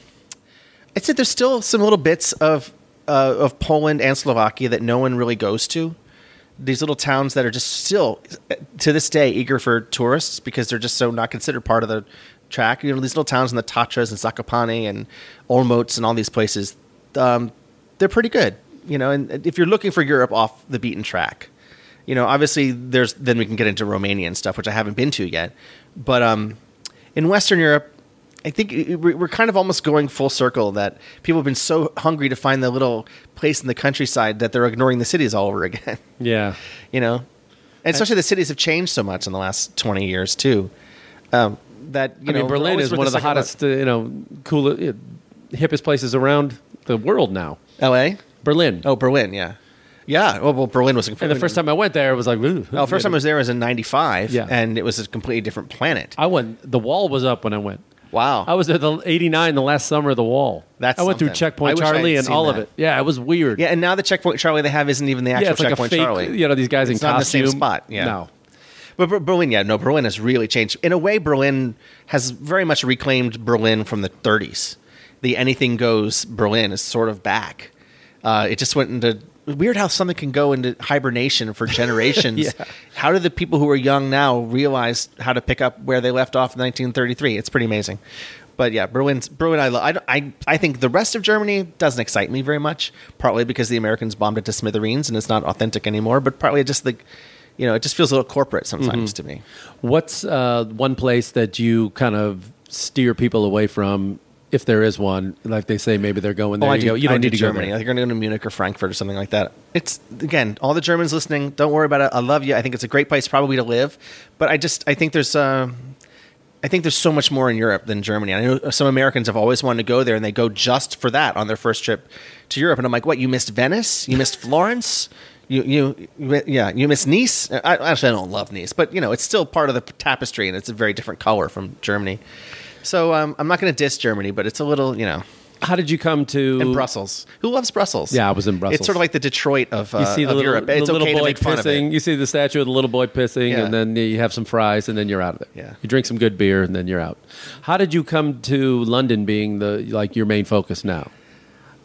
I'd say there's still some little bits of uh, of Poland and Slovakia that no one really goes to. These little towns that are just still to this day eager for tourists because they're just so not considered part of the track. You know, these little towns in the Tatras and Zakopane and Olmutz and all these places, um, they're pretty good. You know, and if you're looking for Europe off the beaten track, you know, obviously there's then we can get into Romania and stuff, which I haven't been to yet. But um, in Western Europe, I think we're kind of almost going full circle that people have been so hungry to find the little place in the countryside that they're ignoring the cities all over again. Yeah, you know, and especially the cities have changed so much in the last twenty years too. Um, that you I know, mean, Berlin is one of the hottest, uh, you know, coolest, uh, hippest places around the world now. L.A. Berlin. Oh, Berlin, yeah, yeah. Well, well Berlin was. and the first time I went there, it was like, ooh. Oh, first time I was there was in '95, Yeah. and it was a completely different planet. I went. The wall was up when I went. Wow, I was at the '89, the last summer of the wall. That's I went through something. Checkpoint I wish I had Charlie and seen all of that. it. Yeah, it was weird. yeah, and now the checkpoint Charlie they have isn't even the actual yeah, it's like a checkpoint fake. Charlie. You know, these guys It's in not in the costume. same spot, yeah. No. But Ber- Berlin, yeah, no, Berlin has really changed. In a way, Berlin has very much reclaimed Berlin from the 30s. The anything goes Berlin is sort of back. Uh, it just went into weird how something can go into hibernation for generations. Yeah. How do the people who are young now realize how to pick up where they left off in 1933? It's pretty amazing. But yeah, Berlin's Berlin. I, I I I think the rest of Germany doesn't excite me very much. Partly because the Americans bombed it to smithereens and it's not authentic anymore. But partly just the, you know, it just feels a little corporate sometimes Mm-hmm. to me. What's uh, one place that you kind of steer people away from, if there is one? Like they say, maybe they're going there. Oh, I you do, go, you don't do need to go Germany. there. I think you're going to go to Munich or Frankfurt or something like that. It's again, all the Germans listening. Don't worry about it. I love you. I think it's a great place probably to live. But I just I think there's uh, I think there's so much more in Europe than Germany. I know some Americans have always wanted to go there, and they go just for that on their first trip to Europe. And I'm like, what? You missed Venice? You missed Florence? You, you, you- yeah, you missed Nice. I, actually, I don't love Nice, but you know, it's still part of the tapestry, and it's a very different color from Germany. So um, I'm not going to diss Germany, but it's a little, you know, How did you come to and Brussels. Who loves Brussels? Yeah, I was in Brussels. It's sort of like the Detroit of, uh, You see the of little, Europe. the It's little okay to boy make fun of pissing. it. You see the statue of the little boy pissing, Yeah. and then you have some fries, and then you're out of there. Yeah. You drink some good beer, and then you're out. How did you come to London being the like your main focus now?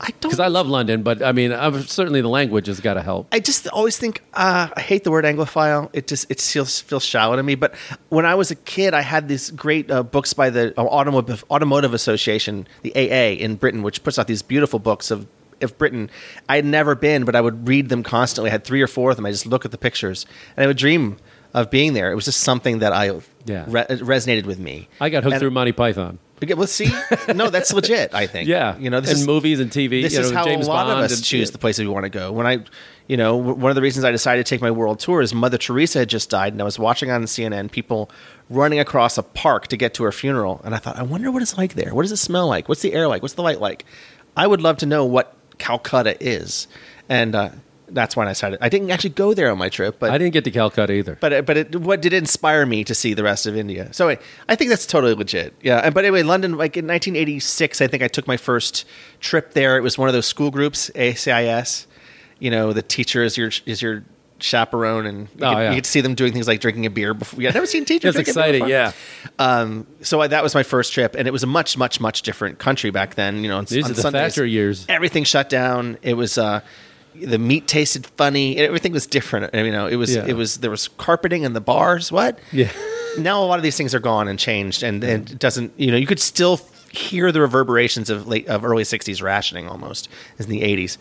I don't. Because I love London, but I mean, i certainly the language has got to help. I just always think uh, I hate the word Anglophile. It just it feels feels shallow to me. But when I was a kid, I had these great uh, books by the Automotive Automotive Association, the AA in Britain, which puts out these beautiful books of of Britain. I had never been, but I would read them constantly. I had three or four of them. I just look at the pictures, and I would dream of being there. It was just something that I Yeah. re- resonated with me. I got hooked And- through Monty Python. Okay, well, see, no, that's legit. I think. Yeah, you know, this and is, movies and TV. This you is know, how James a lot Bond of us and- choose the places we want to go. When I, you know, w- one of the reasons I decided to take my world tour is Mother Teresa had just died, and I was watching on CNN people running across a park to get to her funeral, and I thought, I wonder what it's like there. What does it smell like? What's the air like? What's the light like? I would love to know what Calcutta is, and uh, that's when I decided. I didn't actually go there on my trip, but I didn't get to Calcutta either. but but it, what did it inspire me to see the rest of India? So I, I think that's totally legit. Yeah. And, but anyway, London, like in 1986, I think I took my first trip there. It was one of those school groups, ACIS. You know, the teacher is your is your chaperone, and you, Oh, get, yeah. you see them doing things like drinking a beer. Before, yeah, I've never seen teachers. That's exciting. Yeah. Um, so I, that was my first trip, and it was a much, much, much different country back then. You know, on, These on are the Sundays, years. Everything shut down. It was uh, the meat tasted funny. Everything was different. You know, it was Yeah. it was there was carpeting in the bars. What? Yeah. Now a lot of these things are gone and changed, and, and it doesn't. You know, you could still hear the reverberations of late of early '60s rationing almost in the '80s,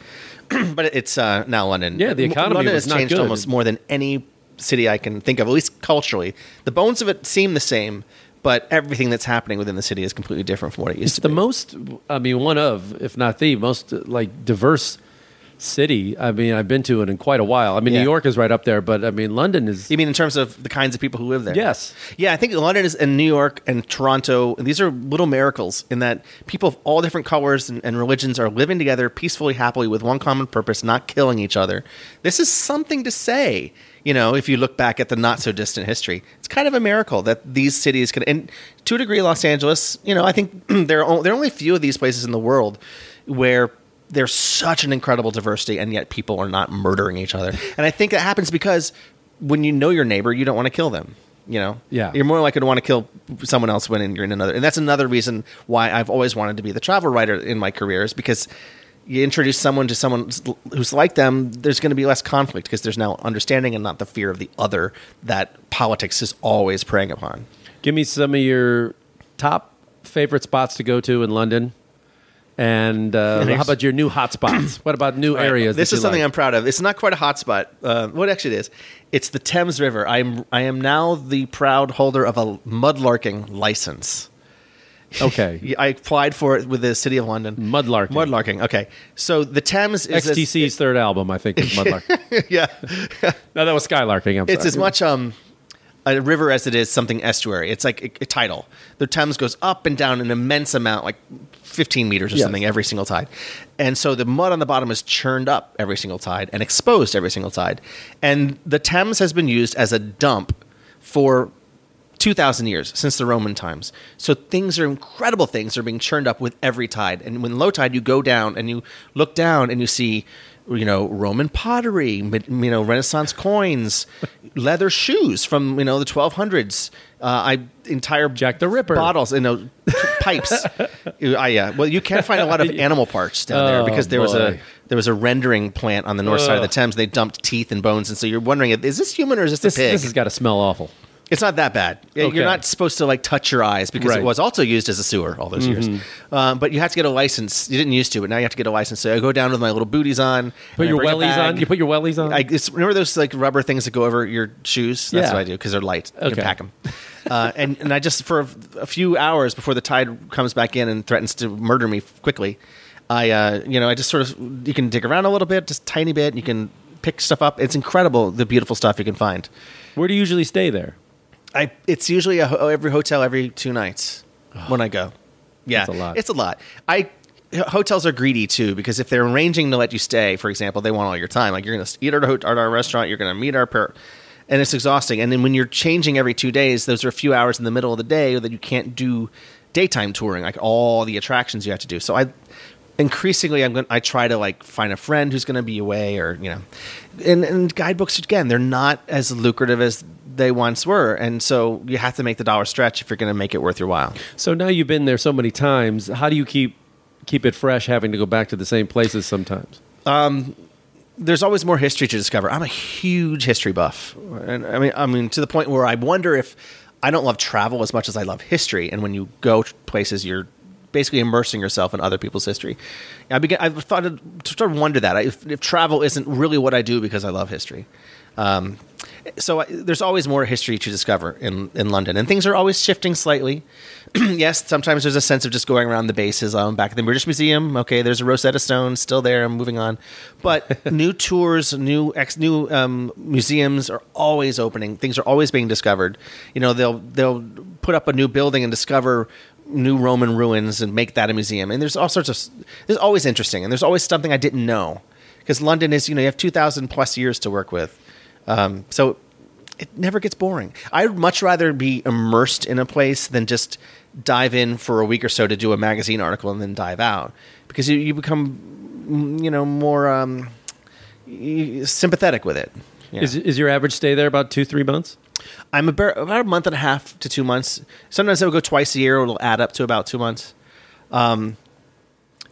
but it's uh, now London. Yeah, the economy London has not changed good. almost more than any city I can think of, at least culturally. The bones of it seem the same, but everything that's happening within the city is completely different from what it used It's to the be. The most, I mean, one of, if not the most, like diverse city. I mean, I've been to it in quite a while. I mean, Yeah. New York is right up there, but I mean, London is. You mean in terms of the kinds of people who live there? Yes. Yeah, I think London is, and New York and Toronto, and these are little miracles in that people of all different colors and, and religions are living together peacefully, happily, with one common purpose, not killing each other. This is something to say, you know, if you look back at the not so distant history. It's kind of a miracle that these cities can, and to a degree, Los Angeles, you know, I think there are, there are only a few of these places in the world where there's such an incredible diversity and yet people are not murdering each other. And I think that happens because when you know your neighbor, you don't want to kill them. You know, Yeah. you're more likely to want to kill someone else when you're in another. And that's another reason why I've always wanted to be the travel writer in my career is because you introduce someone to someone who's like them, there's going to be less conflict because there's now understanding and not the fear of the other that politics is always preying upon. Give me some of your top favorite spots to go to in London. And uh, how about your new hotspots? what about new areas? This is something like? I'm proud of. It's not quite a hotspot. Uh, what actually it is? It's the Thames River. I'm I am now the proud holder of a mudlarking license. Okay. I applied for it with the City of London. Mudlarking. Mudlarking. Okay, so the Thames is XTC's third album, I think, is Mudlark. yeah, no, that was Skylarking. I'm it's sorry. as much um a river as it is something estuary. It's like a, a tidal. The Thames goes up and down an immense amount, like 15 meters or Yes. something every single tide. And so the mud on the bottom is churned up every single tide and exposed every single tide. And the Thames has been used as a dump for 2,000 years since the Roman times. So things are incredible things are being churned up with every tide. And when low tide, you go down and you look down and you see, you know, Roman pottery, you know, Renaissance coins, leather shoes from you know the 1200s. Uh, I entire Jack the Ripper. bottles, you know, pipes. I, yeah. Well, you can find a lot of animal parts down there Oh, because there was a there was a rendering plant on the north side of the Ugh. Thames. They dumped teeth and bones, and so you're wondering, is this human or is this, This, a pig? this has got to smell awful. It's not that bad. Okay. You're not supposed to like touch your eyes because Right. Mm-hmm. it was also used as a sewer all those years. Um, but you have to get a license. You didn't used to, but now you have to get a license. So I go down with my little booties on. Put your wellies on. You put your wellies on. I, it's, remember those like rubber things that go over your shoes? That's Yeah. what I do because they're light. You Okay. can pack them. Uh, and, and I just for a, a few hours before the tide comes back in and threatens to murder me quickly, I uh, you know I just sort of you can dig around a little bit, just tiny bit. You can pick stuff up. It's incredible the beautiful stuff you can find. Where do you usually stay there? I it's usually a, oh, every hotel every two nights when I go. Yeah, That's a lot. It's a lot. I hotels are greedy too because if they're arranging to let you stay, for example, they want all your time. Like you're going to eat at our, at our restaurant, you're going to meet our pair, and it's exhausting. And then when you're changing every two days, those are a few hours in the middle of the day that you can't do daytime touring, like all the attractions you have to do. So I increasingly I'm going I try to like find a friend who's going to be away or you know and and guidebooks again they're not as lucrative as they once were. And so you have to make the dollar stretch if you're going to make it worth your while. So now you've been there so many times. How do you keep keep it fresh, having to go back to the same places sometimes? Um, there's always more history to discover. I'm a huge history buff. And I mean I mean to the point where I wonder if I don't love travel as much as I love history. And when you go to places you're basically immersing yourself in other people's history. I begin I've thought to of wonder that. If, if travel isn't really what I do because I love history Um, so I, there's always more history to discover in, in London, and things are always shifting slightly. yes, sometimes there's a sense of just going around the bases. Um, back at the British Museum, okay, there's a Rosetta Stone still there. I'm moving on, but new tours, new ex, new um, museums are always opening. Things are always being discovered. You know, they'll they'll put up a new building and discover new Roman ruins and make that a museum. And there's all sorts of there's always interesting, and there's always something I didn't know because London is you know you have two thousand plus years to work with. Um, so it never gets boring. I'd much rather be immersed in a place than just dive in for a week or so to do a magazine article and then dive out because you, you become, you know, more um, sympathetic with it. Yeah. Is is your average stay there about two three months? I'm about, about a month and a half to two months. Sometimes I will go twice a year. It'll add up to about two months. Um,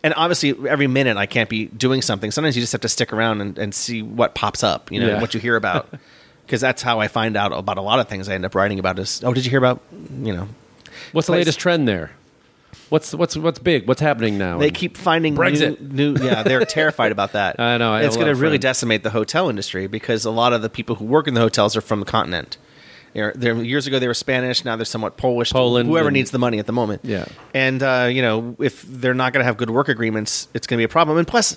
and obviously, every minute I can't be doing something. Sometimes you just have to stick around and, and see what pops up, you know, Yeah. what you hear about. Because that's how I find out about a lot of things I end up writing about. Is oh, did you hear about, you know, What's the Place- latest trend there? What's what's what's big? What's happening now? They keep finding Brexit. New, new, yeah, they're terrified about that. I know, I it's going to really decimate the hotel industry because a lot of the people who work in the hotels are from the continent. They're, they're- years ago they were Spanish. Now they're somewhat Polish. Poland Whoever and- needs the money at the moment. Yeah. And uh, you know, if they're not going to have good work agreements, it's going to be a problem. And plus.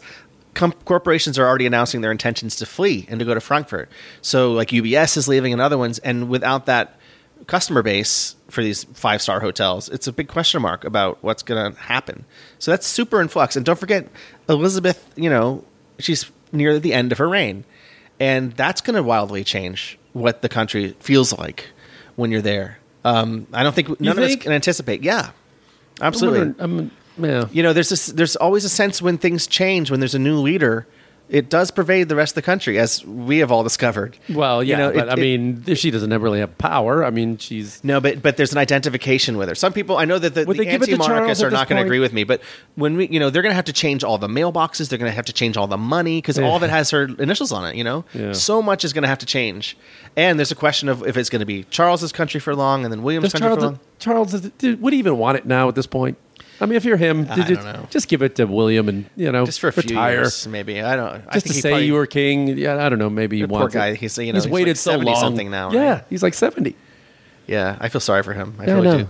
Com- corporations are already announcing their intentions to flee and to go to Frankfurt. So, like UBS is leaving, and other ones. And without that customer base for these five star hotels, it's a big question mark about what's going to happen. So that's super in flux. And don't forget, Elizabeth, you know, she's near the end of her reign. And that's going to wildly change what the country feels like when you're there. Um, I don't think none of us can anticipate. Yeah, I'm absolutely. wondering- I'm- yeah. You know, there's this, there's always a sense when things change, when there's a new leader, it does pervade the rest of the country, as we have all discovered. Well, yeah, You know, but it- I it- mean, she doesn't really have power. I mean, she's No, but but there's an identification with her. Some people, I know that the, the they give it to Charles anti-monarchists are not going to agree with me, but when we, you know, they're going to have to change all the mailboxes. They're going to have to change all the money because all that has her initials on it. You know, Yeah. so much is going to have to change. And there's a question of if it's going to be Charles's country for long and then William's does country for Charles. long. Charles, would he even want it now at this point? I mean, if you're him, I you- don't know. just give it to William and you know, Just for a few retire. years, maybe. I don't. I Just to say you were king. Yeah, I don't know. Maybe he The poor wants it. guy, he's, you know, he's he's waited like so 70 long. something now, Yeah, right? he's like seventy. Yeah, I feel sorry for him. I Yeah, really know. do.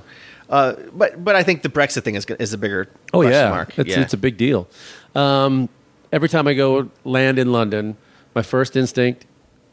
Uh, but but I think the Brexit thing is is a bigger Oh yeah, mark. It's, yeah. it's a big deal. Um, every time I go land in London, my first instinct,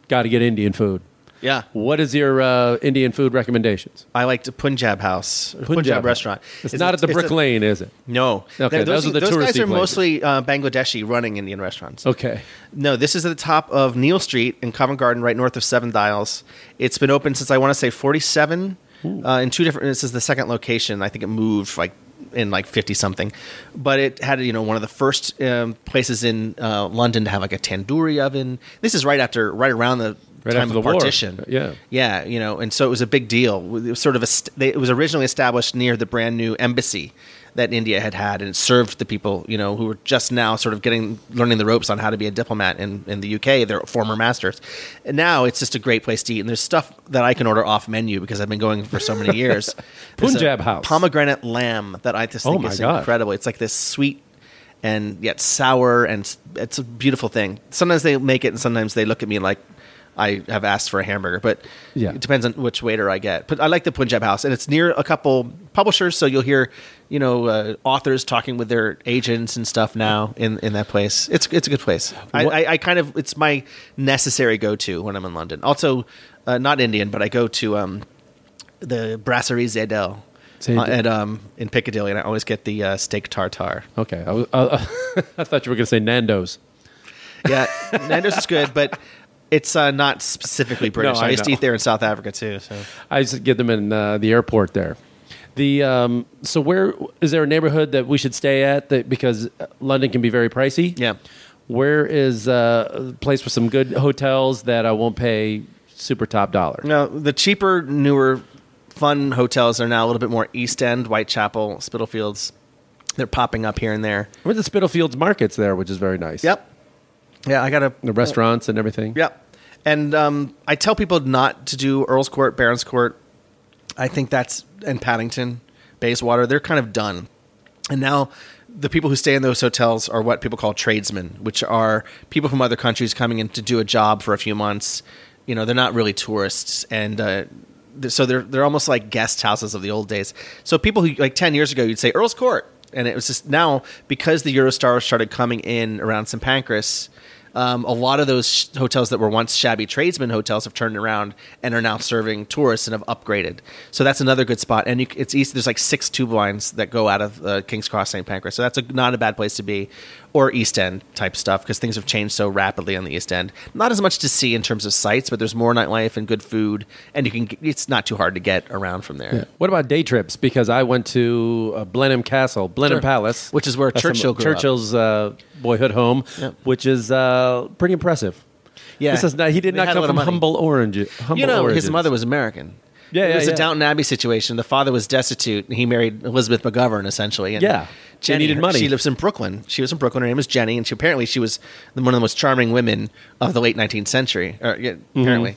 got to get Indian food. Yeah. What is your uh, Indian food recommendations? I like the Punjab House, or Punjab, restaurant. It's, not at the Brick a- Lane, is it? No. Okay, They're- those are the those guys are places. mostly uh, Bangladeshi running Indian restaurants. Okay. No, this is at the top of Neal Street in Covent Garden, right north of Seven Dials. It's been open since I want to say forty-seven. Uh, in two different. This is the second location. I think it moved like in like fifty something, but it had you know one of the first um, places in uh, London to have like a tandoori oven. This is right after, right around the Right time after of the war. partition. Yeah. yeah, you know, and so it was a big deal. It was sort of a. St- they, it was originally established near the brand new embassy that India had had, and it served the people, you know, who were just now sort of getting learning the ropes on how to be a diplomat in, in the UK. Their former masters, and now it's just a great place to eat. And there's stuff that I can order off menu because I've been going for so many years. Punjab House. pomegranate lamb that I just Oh think my is God. incredible. It's like this sweet and yet sour, and it's a beautiful thing. Sometimes they make it, and sometimes they look at me like I have asked for a hamburger. But Yeah. it depends on which waiter I get. But I like the Punjab House, and it's near a couple publishers, so you'll hear you know uh, authors talking with their agents and stuff now in, in that place. It's it's a good place. I, I, I kind of it's my necessary go to when I'm in London. Also, uh, not Indian, but I go to um, the Brasserie Zedel. Uh, at um in Piccadilly, and I always get the uh, steak tartare. Okay. I, was- uh, I thought you were going to say Nando's. Yeah, Nando's is good, but it's uh, not specifically British. I I used to eat there in South Africa too. So I used to get them in uh, the airport there. The um, so where is there a neighborhood that we should stay at that because London can be very pricey? yeah, Where is uh, a place with some good hotels that I won't pay super top dollar? no, the cheaper, newer, fun hotels are now a little bit more East End, Whitechapel, Spitalfields. They're popping up here and there. We're at the Spitalfields markets there, which is very nice. Yep. Yeah, I got a The restaurants and everything. Yep. And um, I tell people not to do Earl's Court, Barons Court. I think that's in Paddington, Bayswater. They're kind of done. And now the people who stay in those hotels are what people call tradesmen, which are people from other countries coming in to do a job for a few months. You know, they're not really tourists, and uh, th- so they're they're almost like guest houses of the old days. So people who like ten years ago, you'd say Earl's Court, and it was just now because the Eurostars started coming in around St Pancras. Um, a lot of those sh- hotels that were once shabby tradesman hotels have turned around and are now serving tourists and have upgraded. So that's another good spot. And you, it's east. There's like six tube lines that go out of uh, Kings Cross, St. Pancras. So that's a, not a bad place to be, or East End type stuff because things have changed so rapidly on the East End. Not as much to see in terms of sights, but there's more nightlife and good food, and you can. It's not too hard to get around from there. Yeah. What about day trips? Because I went to uh, Blenheim Castle, Blenheim Sure. Palace, Which is where That's some- Churchill up. Churchill's uh, boyhood home, Yep. which is uh, pretty impressive. Yeah, This is not, he did They not come from humble orange. Humble you know, his mother was American. Yeah, it yeah, was yeah. a Downton Abbey situation. The father was destitute, and he married Elizabeth McGovern essentially. And Yeah. Jenny needed money. She lives in Brooklyn. She was in Brooklyn. Her name was Jenny, and she apparently she was one of the most charming women of the late 19th century. Or, yeah, Mm-hmm. apparently,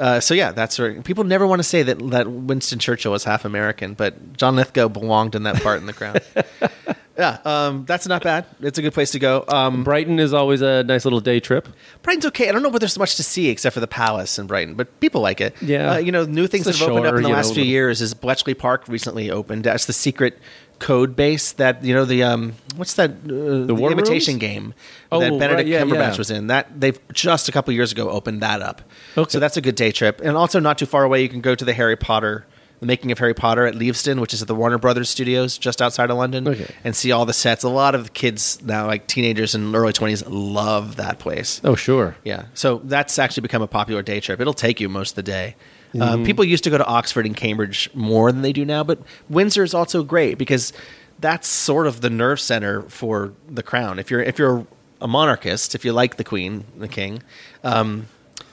Uh, so yeah, that's where people never want to say that that Winston Churchill was half American, but John Lithgow belonged in that part in the crown. yeah, um, that's not bad. It's a good place to go. Um, Brighton is always a nice little day trip. Brighton's okay. I don't know whether there's much to see except for the palace in Brighton, but people like it. Yeah. uh, you know, new things that have the opened up in the last know, few years is Bletchley Park recently opened. That's the secret code base that you know the um what's that uh, the, War imitation Rooms? game Oh, that right, Benedict yeah, Cumberbatch yeah. was in that they've just a couple years ago opened that up Okay. so that's a good day trip and also not too far away you can go to the Harry Potter the making of Harry Potter at Leavesden which is at the Warner Brothers studios just outside of London Okay. and see all the sets a lot of the kids now like teenagers and early 20s love that place Oh, sure. yeah, so that's actually become a popular day trip. It'll take you most of the day. Mm-hmm. Um, people used to go to Oxford and Cambridge more than they do now, but Windsor is also great because that's sort of the nerve center for the crown. If you're if you're a monarchist, if you like the Queen, the King, um,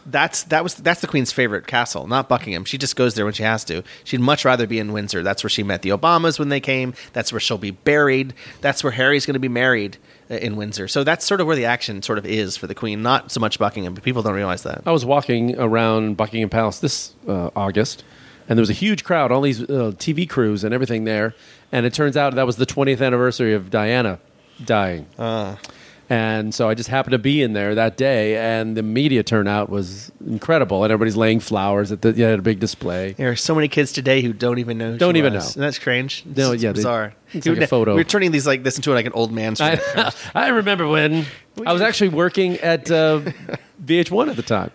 that's that was that's the Queen's favorite castle, not Buckingham. She just goes there when she has to. She'd much rather be in Windsor. That's where she met the Obamas when they came. That's where she'll be buried. That's where Harry's going to be married uh, in Windsor. So that's sort of where the action sort of is for the Queen, not so much Buckingham. But people don't realize that. I was walking around Buckingham Palace this uh, August, and there was a huge crowd, all these uh, TV crews and everything there. And it turns out that was the 20th anniversary of Diana dying. And so I just happened to be in there that day, and the media turnout was incredible. And everybody's laying flowers at the yeah, at a big display. There are so many kids today who don't even know. Who Don't even was. know. Isn't that strange? It's, No, it's yeah, they- bizarre. it's like a photo. We're turning these like this into like an old man's. I, I remember when I was actually working at uh, VH1 at the time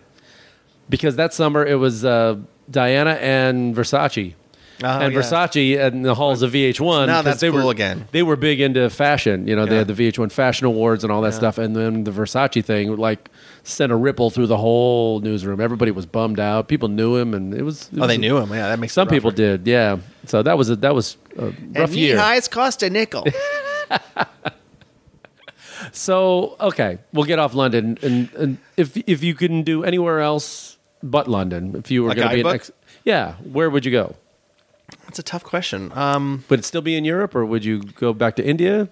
because that summer it was uh, Diana and Versace. Oh, and yeah. Versace in the halls of VH1. Now that's they cool were, again. They were big into fashion. You know, they had the VH1 Fashion Awards and all that stuff. And then the Versace thing, like, sent a ripple through the whole newsroom. Everybody was bummed out. People knew him, and it was. it Oh, they knew him. Yeah, that makes Some people did, yeah. So that was a that was a rough And year. highs cost a nickel. So okay, we'll get off London, and, and if if you can do anywhere else but London, if you were A going to be an ex- yeah, where would you go? That's a tough question. Um, Would it still be in Europe, or would you go back to India?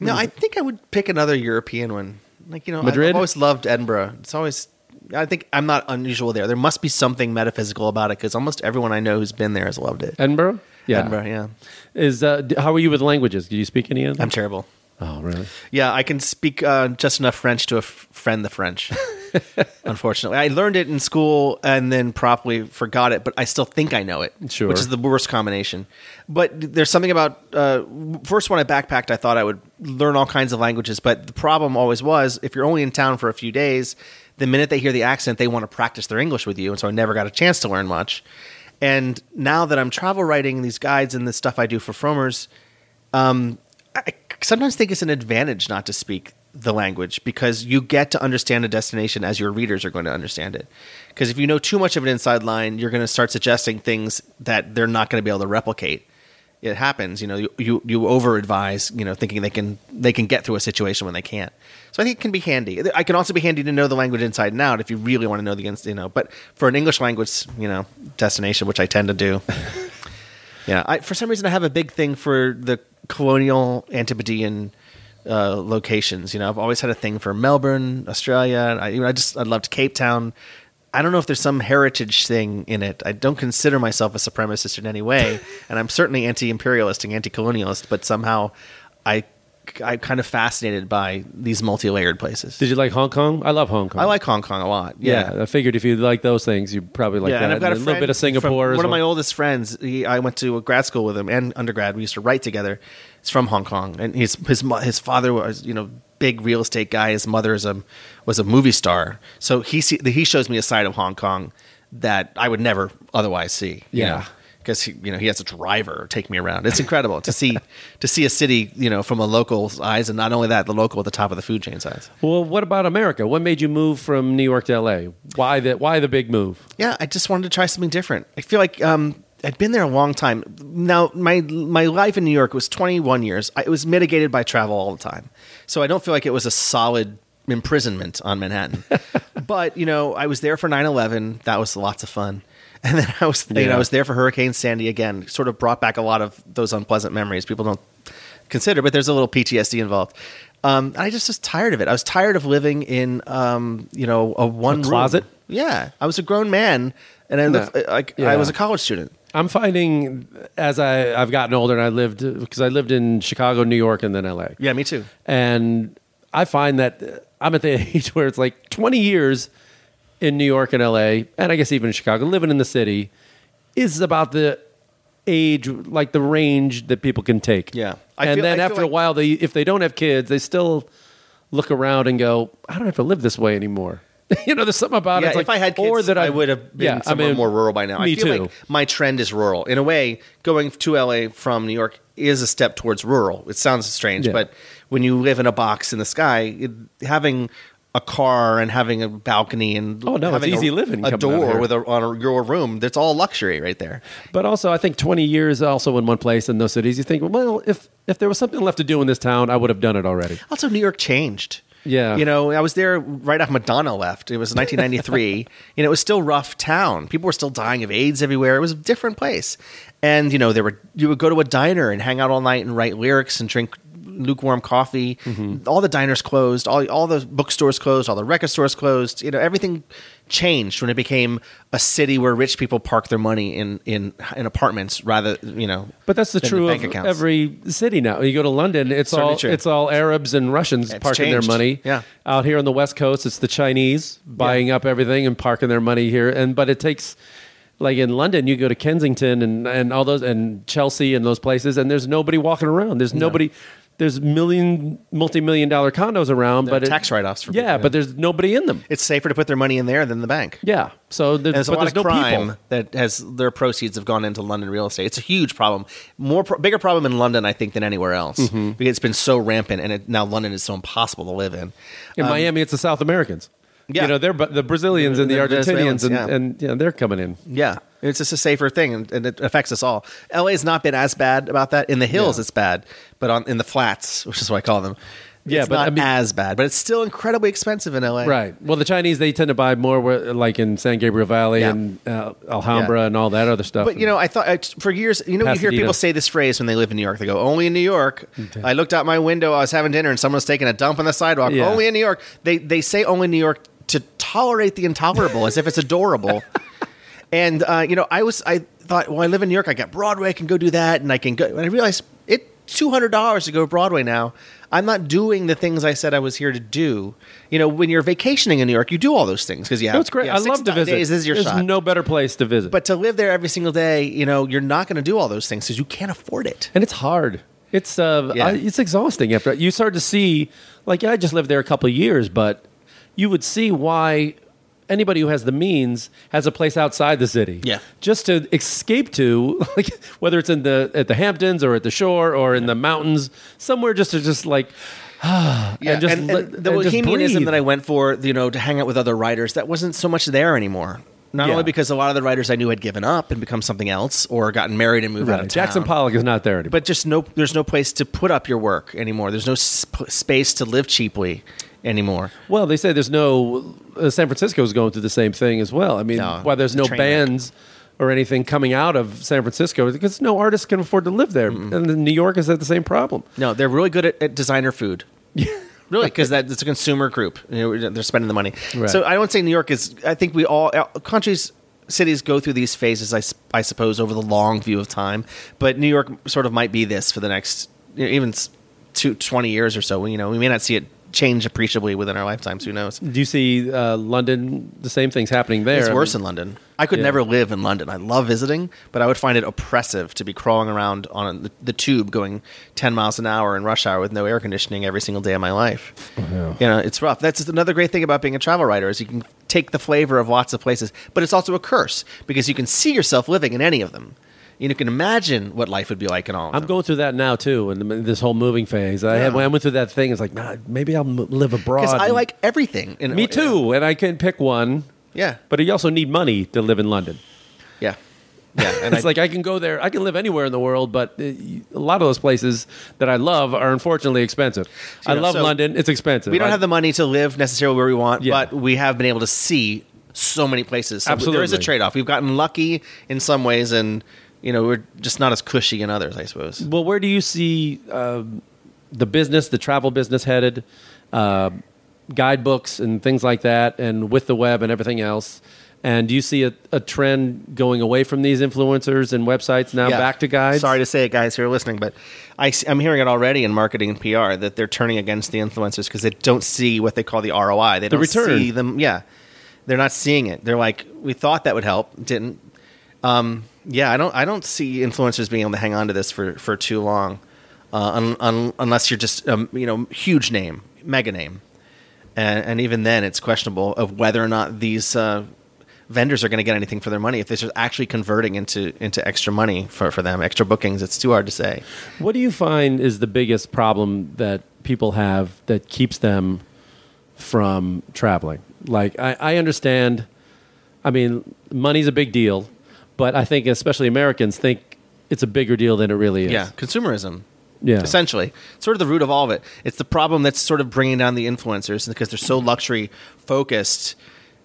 no, I think I would pick another European one. Like you know, Madrid? I've always loved Edinburgh. It's always. I think I'm not unusual there. There must be something metaphysical about it because almost everyone I know who's been there has loved it. Edinburgh? Yeah. Edinburgh, yeah. Is uh, d- how are you with languages? Do you speak any of them? I'm terrible. oh, really? Yeah, I can speak uh, just enough French to f- friend the French. Unfortunately, I learned it in school and then promptly forgot it, but I still think I know it. Sure. which is the worst combination. But there's something about uh, first when I backpacked, I thought I would learn all kinds of languages, but the problem always was if you're only in town for a few days, the minute they hear the accent, they want to practice their English with you, and so I never got a chance to learn much. And now that I'm travel writing these guides and the stuff I do for Frommers, um, I sometimes think it's an advantage not to speak the language because you get to understand a destination as your readers are going to understand it. Because if you know too much of an inside line, you're going to start suggesting things that they're not going to be able to replicate. It happens, you know. You, you you over advise, you know, thinking they can they can get through a situation when they can't. So I think it can be handy. I can also be handy to know the language inside and out if you really want to know the ins- you know. But for an English language, you know, destination, which I tend to do, yeah, I, for some reason I have a big thing for the colonial Antipodean uh, locations. You know, I've always had a thing for Melbourne, Australia. I, you know, I just I loved Cape Town. I don't know if there's some heritage thing in it. I don't consider myself a supremacist in any way, and I'm certainly anti-imperialist and anti-colonialist. But somehow, I I'm kind of fascinated by these multi-layered places. Did you like Hong Kong? I love Hong Kong. I like Hong Kong a lot. Yeah, I figured if you like those things, you probably like that. and I've got a, little bit of Singapore. as one of my oldest friends. He, I went to grad school with him and undergrad. We used to write together. He's from Hong Kong, and his his his father was you know big real estate guy. His mother is a was a movie star. So he see, he shows me a side of Hong Kong that I would never otherwise see. you Yeah. know, Because he, you know he has a driver take me around. It's incredible to see to see a city you know from a local's eyes, and not only that, the local at the top of the food chain size. Well, what about America? What made you move from New York to LA? Why the Why the big move? yeah, I just wanted to try something different. I feel like um, I'd been there a long time. Now, my my life in New York was 21 years. I, it was mitigated by travel all the time, so I don't feel like it was a solid imprisonment on Manhattan. but you know, I was there for 9/11. That was lots of fun. And then I was, you know, Yeah. I was there for Hurricane Sandy again. Sort of brought back a lot of those unpleasant memories. People don't consider, but there's a little PTSD involved. Um, and I just was tired of it. I was tired of living in, um, you know, a one room- closet? Yeah, I was a grown man, and I lived, like Yeah. I was a college student. I'm finding as I, I've gotten older and I lived because I lived in Chicago, New York, and then LA. Yeah, me too. And I find that I'm at the age where it's like 20 years in New York and LA, and I guess even in Chicago, living in the city is about the age, like the range that people can take. Yeah. I and feel- then I after a like- while, they if they don't have kids, they still look around and go, I don't have to live this way anymore. you know, there's something about it. Yeah, if like, I had kids, or that I would have been yeah, I somewhere mean, more rural by now. Me I feel too. like my trend is rural. In a way, going to LA from New York is a step towards rural. It sounds strange, Yeah. but when you live in a box in the sky, it, having a car and having a balcony and Oh, no, it's easy a, living a door with a on a, your room that's all luxury right there. But also, I think 20 years also in one place in those cities, you think, well, if if there was something left to do in this town, I would have done it already. Also, New York changed. Yeah. You know, I was there right after Madonna left. It was 1993. you know, it was still rough town. People were still dying of AIDS everywhere. It was a different place. And, you know, there were you would go to a diner and hang out all night and write lyrics and drink lukewarm coffee. Mm-hmm. All the diners closed, all all the bookstores closed, all the record stores closed. You know, everything changed when it became a city where rich people park their money in in in apartments rather, you know. But that's the true bank of accounts. every city now. You go to London, it's Certainly all true. it's all Arabs and Russians It's parking changed. their money. Yeah. Out here on the West Coast, it's the Chinese buying up everything and parking their money here. And but it takes like in London, you go to Kensington and, and all those and Chelsea and those places, and there's nobody walking around. There's nobody. There's million, multi-million dollar condos around, There but it- tax write-offs for yeah, people, yeah. but there's nobody in them. It's safer to put their money in there than the bank. Yeah, so there's, there's a lot there's of no crime people. that has their proceeds have gone into London real estate. It's a huge problem, more pro- bigger problem in London, I think, than anywhere else Mm-hmm. because it's been so rampant, and it, now London is so impossible to live in. In Um, Miami, it's the South Americans. Yeah. you know they're the Brazilians and the, The Argentinians and, yeah. and yeah, they're coming in. Yeah, it's just a safer thing, and, and it affects us all. LA has not been as bad about that. In the hills, Yeah. it's bad, but on in the flats, which is what I call them, Yeah, it's but not I mean- as bad. But it's still incredibly expensive in LA. Right. Well, the Chinese they tend to buy more where, like in San Gabriel Valley Yeah. and uh, Alhambra Yeah. and all that other stuff. But you know, I thought I, for years, you know, you hear people say this phrase when they live in New York. They go, "Only in New York." I looked out my window. I was having dinner, and someone was taking a dump on the sidewalk. Yeah. Only in New York. They they say only in New York to tolerate the intolerable, as if it's adorable. and uh, you know, I was I thought, well, I live in New York. I got Broadway. I can go do that, and I can go. And I realized it two hundred dollars to go to Broadway now. I'm not doing the things I said I was here to do. You know, when you're vacationing in New York, you do all those things because yeah, it's great. yeah, I six love to visit. Days, this is your There's shot. no better place to visit. But to live there every single day, you know, you're not going to do all those things because you can't afford it. and it's hard. It's uh, Yeah. I, it's exhausting after you start to see. Like, yeah, I just lived there a couple of years, but you would see why anybody who has the means has a place outside the city. Yeah. just to escape to, like whether it's in the at the Hamptons or at the shore or in the mountains, somewhere just to just like. Yeah, and just and, and the and bohemianism that I went for, you know, to hang out with other writers, that wasn't so much there anymore. Not Yeah. only because a lot of the writers I knew had given up and become something else, or gotten married and moved out of town. Jackson Pollock is not there anymore. but just no, there's no place to put up your work anymore. There's no sp- space to live cheaply anymore. Well, they say there's no. Uh, San Francisco is going through the same thing as well. I mean, No, why there's it's a no train wreck. bands or anything coming out of San Francisco because no artist can afford to live there, and then New York has had the same problem. No, they're really good at, at designer food. really, because that it's a consumer group. You know, they're spending the money. Right. So I don't say New York is. I think we all uh, countries. Cities go through these phases, I, s- I suppose, over the long view of time. But New York sort of might be this for the next, you know, even s- two, 20 years or so. You know, we may not see it change appreciably within our lifetimes. Who knows? Do you see uh, London? The same thing's happening there. It's I worse mean, in London. I could Yeah. never live in London. I love visiting, but I would find it oppressive to be crawling around on the, the tube going 10 miles an hour in rush hour with no air conditioning every single day of my life. Oh, You know, it's rough. That's another great thing about being a travel writer is you can take the flavor of lots of places, but it's also a curse because you can see yourself living in any of them. You can imagine what life would be like in all of I'm going through that now too, and this whole moving phase. I had Yeah. when I went through that thing. It's like, nah, maybe I'll m- live abroad. because I like everything. In- me too, and I can pick one. Yeah. But you also need money to live in London. Yeah. Yeah. And it's I, like I can go there. I can live anywhere in the world, but uh, a lot of those places that I love are unfortunately expensive. I know, love so London. It's expensive. we don't I- have the money to live necessarily where we want, Yeah. but we have been able to see so many places. So there is a trade off. We've gotten lucky in some ways, and you know we're just not as cushy in others, I suppose. Well, where do you see um, the business, the travel business headed? Uh, guidebooks and things like that, and with the web and everything else. And do you see a, a trend going away from these influencers and websites now Yeah. back to guides? Sorry to say it, guys who are listening, but I, am hearing it already in marketing and PR that they're turning against the influencers because they don't see what they call the ROI. They The don't return. see them. Yeah, they're not seeing it. They're like, we thought that would help, didn't. Um, yeah, I don't. I don't see influencers being able to hang on to this for for too long, uh, un, un, unless you're just um, you know huge name, mega name, and, and even then, it's questionable of whether or not these. Uh, vendors are going to get anything for their money if this is actually converting into into extra money for, for them extra bookings it's too hard to say What do you find is the biggest problem that people have that keeps them from traveling? Like, I, I understand, I mean, money's a big deal, but I think especially Americans think it's a bigger deal than it really is. yeah consumerism Yeah. essentially it's sort of the root of all of it it's the problem that's sort of bringing down the influencers because they're so luxury focused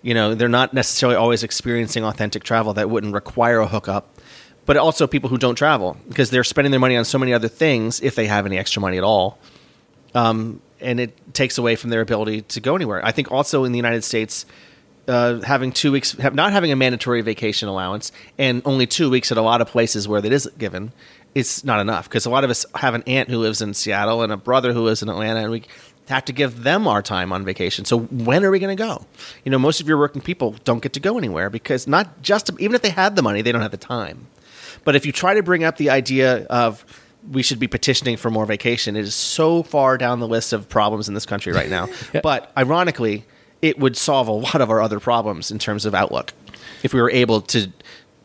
you know they're not necessarily always experiencing authentic travel that wouldn't require a hookup but also people who don't travel because they're spending their money on so many other things if they have any extra money at all um, and it takes away from their ability to go anywhere. I think also in the United States, uh, having two weeks, have, not having a mandatory vacation allowance, and only two weeks at a lot of places where that is given, it's not enough because a lot of us have an aunt who lives in Seattle and a brother who lives in Atlanta, and we have to give them our time on vacation. So when are we going to go? You know, most of your working people don't get to go anywhere because not just even if they had the money, they don't have the time. But if you try to bring up the idea of we should be petitioning for more vacation, it is so far down the list of problems in this country right now. But ironically, it would solve a lot of our other problems in terms of outlook if we were able to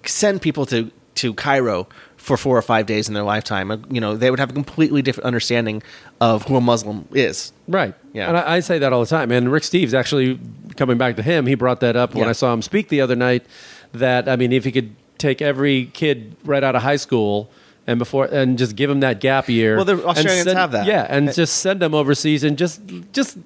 send people to, to Cairo for four or five days in their lifetime. Uh, You know, they would have a completely different understanding of who a Muslim is. Right. Yeah. And I, I say that all the time. And Rick Steves actually coming back to him, he brought that up when I saw him speak the other night. That I mean, if he could take every kid right out of high school and before and just give them that gap year. Well, the Australians send- have that. Yeah, and just send them overseas and just just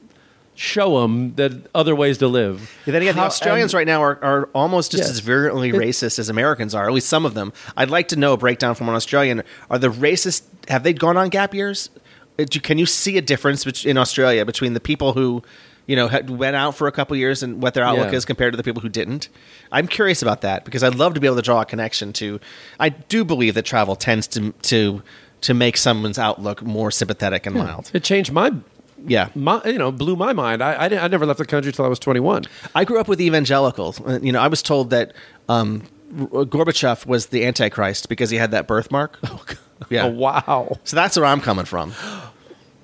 show them that other ways to live. Yeah, then again, the Australians and- right now are, are almost just as virulently It- racist as Americans are. At least some of them. I'd like to know a breakdown from an Australian. Are the racist? Have they gone on gap years? Uh, Can you see a difference in Australia between the people who, you know, had, went out for a couple years and what their outlook Yeah. is compared to the people who didn't? I'm curious about that because I'd love to be able to draw a connection to. I do believe that travel tends to to to make someone's outlook more sympathetic and mild. It changed my Yeah. my you know blew my mind. I I, I never left the country till I was twenty one. I grew up with evangelicals. Uh, You know, I was told that um, Gorbachev was the Antichrist because he had that birthmark. Oh, Yeah. Oh wow, So that's where I'm coming from.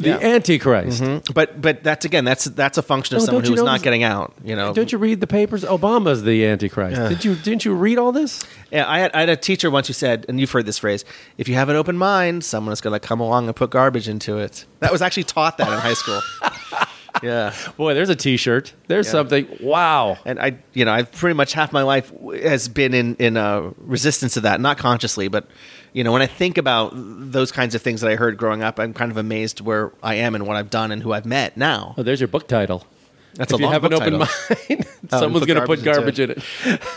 the Yeah. Antichrist. But but that's again that's that's a function of Oh, someone who's not this- getting out. You know. Don't you read the papers? Obama's the Antichrist. Yeah. Did you didn't you read all this? Yeah, I had, I had a teacher once who said, and you've heard this phrase: "If you have an open mind, someone is going to come along and put garbage into it." That was actually taught that in high school. yeah. Boy, there's a T-shirt. There's Yeah. something. Wow. and I, you know, I've pretty much half my life has been in in uh, resistance to that, not consciously, but you know, when I think about those kinds of things that I heard growing up, I'm kind of amazed where I am and what I've done and who I've met now. Oh, there's your book title. That's if a you have an open title. mind, someone's going to put garbage in it.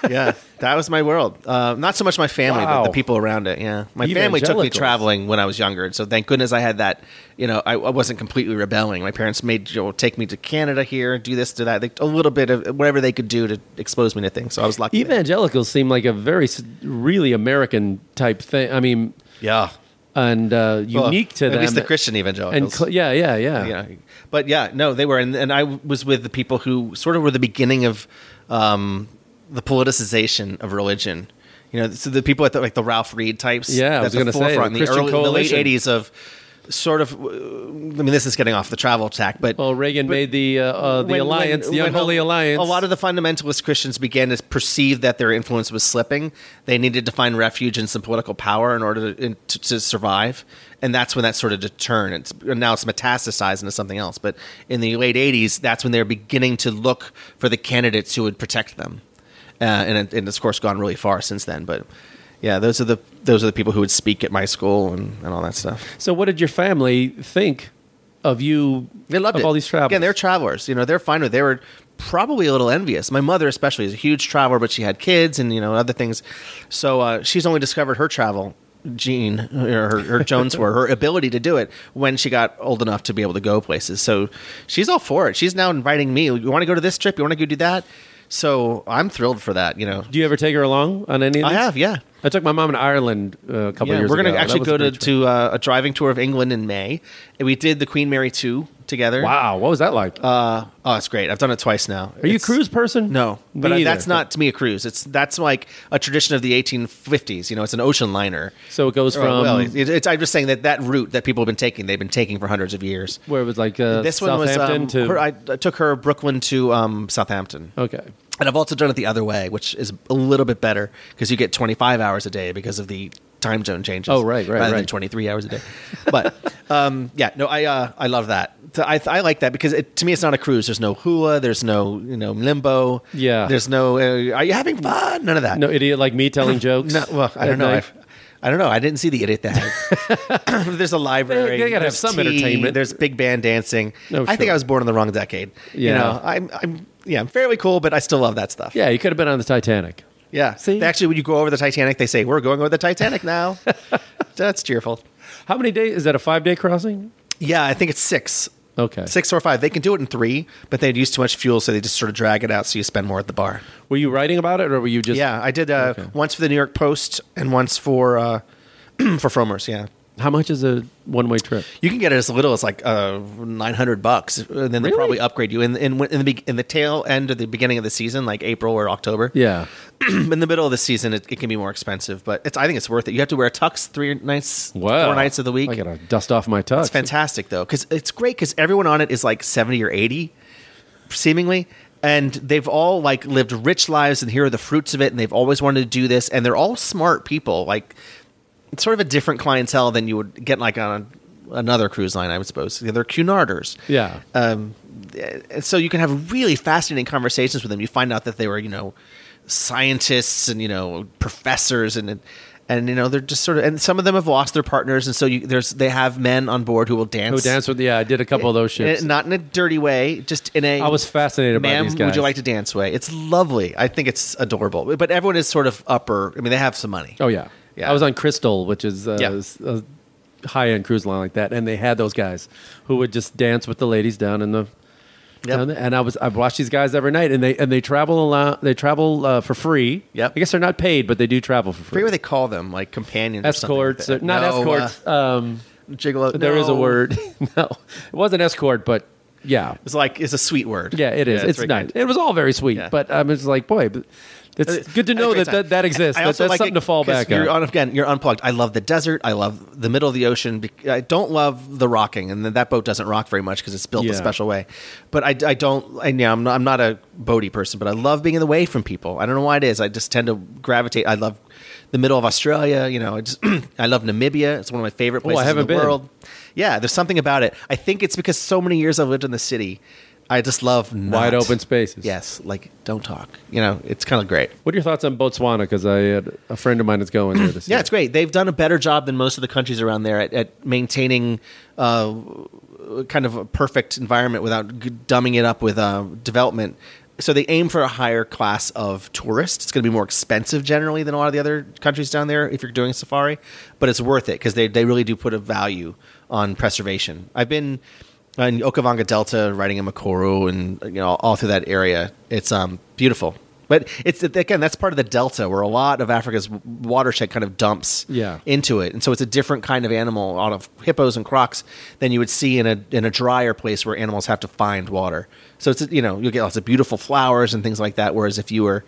yeah, that was my world. Uh, not so much my family, but the people around it. Yeah, my family took me traveling when I was younger, and so thank goodness I had that. You know, I, I wasn't completely rebelling. My parents made you know, take me to Canada here, do this, do that, they, a little bit of whatever they could do to expose me to things. So I was lucky. Evangelicals seem like a very really American type thing. I mean, yeah, and uh, Well, unique to at them. least the Christian And evangelicals. cl- yeah, yeah, yeah. yeah, but yeah, no, they were, and, and I was with the people who sort of were the beginning of um, the politicization of religion. You know, so the people at the, like the Ralph Reed types. Yeah, I was the gonna say, forefront the in the, early, the late '80s of sort of. I mean, this is getting off the travel tack, but Well, Reagan but made the uh, uh, the when- alliance, when- the unholy a, alliance. A lot of the fundamentalist Christians began to perceive that their influence was slipping. They needed to find refuge in some political power in order to, in, to, to survive, and that's when that sort of to turn. It's now it's metastasized into something else. But in the late '80s, that's when they were beginning to look for the candidates who would protect them, uh, and, and it's of course gone really far since then. But yeah, those are the those are the people who would speak at my school and, and all that stuff. so, what did your family think of you? They loved all these travels. Again, they're travelers. You know, they're fine with. They were probably a little envious. My mother, especially, is a huge traveler, but she had kids and you know other things. So uh, she's only discovered her travel gene or her, her Jones were her ability to do it when she got old enough to be able to go places. So she's all for it. She's now inviting me. You want to go to this trip? You want to go do that? So I'm thrilled for that. You know, Do you ever take her along on any of I have, yeah. I took my mom to Ireland uh, a couple Yeah, years we're gonna actually go to, to uh, a driving tour of England in May. And we did the Queen Mary two together. Wow, what was that like? Uh, oh, it's great. I've done it twice now. Are you a cruise person? No, Me but uh, that's not to me a cruise. It's that's like a tradition of the 1850s. You know, it's an ocean liner. So it goes Or, from well, it, it's, I'm just saying that that route that people have been taking, they've been taking for hundreds of years. where it was like uh, this one was um, to her, I, I took her Brooklyn to um, Southampton. okay. And I've also done it the other way, which is a little bit better because you get 25 hours a day because of the time zone changes. Oh, right, right, rather than right. 23 hours a day. But um, yeah, no, I uh, I love that. I, I like that because it, to me it's not a cruise. There's no hula. There's no you know limbo. Yeah. There's no. Uh, are you having fun? None of that. No idiot like me telling jokes. No, well, I don't know. I've, I don't know. I didn't see the idiot that. there's a library. They- they gotta have some tea, entertainment. There's big band dancing. No, I think. I was born in the wrong decade. Yeah. You know, I'm, I'm, yeah, I'm fairly cool, but I still love that stuff. Yeah, you could have been on the Titanic. Yeah. See? They actually, when you go over the Titanic, they say, we're going over the Titanic now. That's cheerful. How many days is that? A five day crossing? Yeah, I think it's six. Okay. Six or five. They can do it in three, but they'd use too much fuel, so they just sort of drag it out so you spend more at the bar. Were you writing about it, or were you just? yeah, I did uh, Okay. once for the New York Post and once for uh, for Frommer's, yeah. How much is a one way trip? You can get it as little as like uh, nine hundred bucks, and then they Really? probably upgrade you in in in the be- in the tail end of the beginning of the season, like April or October. Yeah. in the middle of the season, it, it can be more expensive, but it's I think it's worth it. You have to wear a tux three nights, Wow. four nights of the week. I gotta dust off my tux. It's fantastic though, because it's great because everyone on it is like seventy or eighty, seemingly, and they've all like lived rich lives, and here are the fruits of it, and they've always wanted to do this, and they're all smart people. Like it's sort of a different clientele than you would get like on another cruise line, I would suppose. They're Cunarders. Yeah. Um, and so you can have really fascinating conversations with them. You find out that they were, you know, scientists and you know professors and and you know they're just sort of and some of them have lost their partners and so you, there's they have men on board who will dance. Who dance with? Yeah, I did a couple of those eh, eh, ships. And not in a dirty way, just in a. I was fascinated by these guys. would you like to dance way? It's lovely. I think it's adorable. But everyone is sort of upper. I mean, they have some money. Oh yeah. Yeah. I was on Crystal, which is uh, Yeah. a high end cruise line like that, and they had those guys who would just dance with the ladies down in the. Yep. down there. And I was I watched these guys every night, and they and they travel along, they travel uh, for free. Yep. I guess they're not paid, but they do travel for I forget free. what they call them, like companions. or something like or, not No, escorts. um, Uh, gigolo. There is a word. no, it wasn't escort, but yeah, It's like it's a sweet word. yeah, it is. it's very nice. good. It was all very sweet, Yeah. but um, it's like, boy, but it's good to I had a know that, that that exists. That, that's like something it to fall back you're on. Again, you're unplugged. I love the desert. I love the middle of the ocean. I don't love the rocking, and then that boat doesn't rock very much because it's built Yeah. a special way. But I, I don't. I, yeah, I'm not, I'm not a boaty person, but I love being away from people. I don't know why it is. I just tend to gravitate. I love the middle of Australia. You know, I just I love Namibia. It's one of my favorite Oh, I places haven't in the been. world. Yeah, there's something about it. I think it's because so many years I've lived in the city. I just love Wide open spaces. Yes, like don't talk. You know, it's kind of great. What are your thoughts on Botswana? Because I had a friend of mine that's going there this Yeah, year. it's great. They've done a better job than most of the countries around there at, at maintaining uh, kind of a perfect environment without g- dumbing it up with uh, development. So they aim for a higher class of tourists. It's going to be more expensive generally than a lot of the other countries down there if you're doing a safari, but it's worth it because they, they really do put a value on preservation. I've been in Okavango Delta, riding in Mokoro, and you know all through that area. It's um beautiful, but it's again that's part of the delta where a lot of Africa's watershed kind of dumps Yeah. into it, and so it's a different kind of animal out of hippos and crocs than you would see in a in a drier place where animals have to find water. So it's you know you'll get lots of beautiful flowers and things like that. Whereas if you were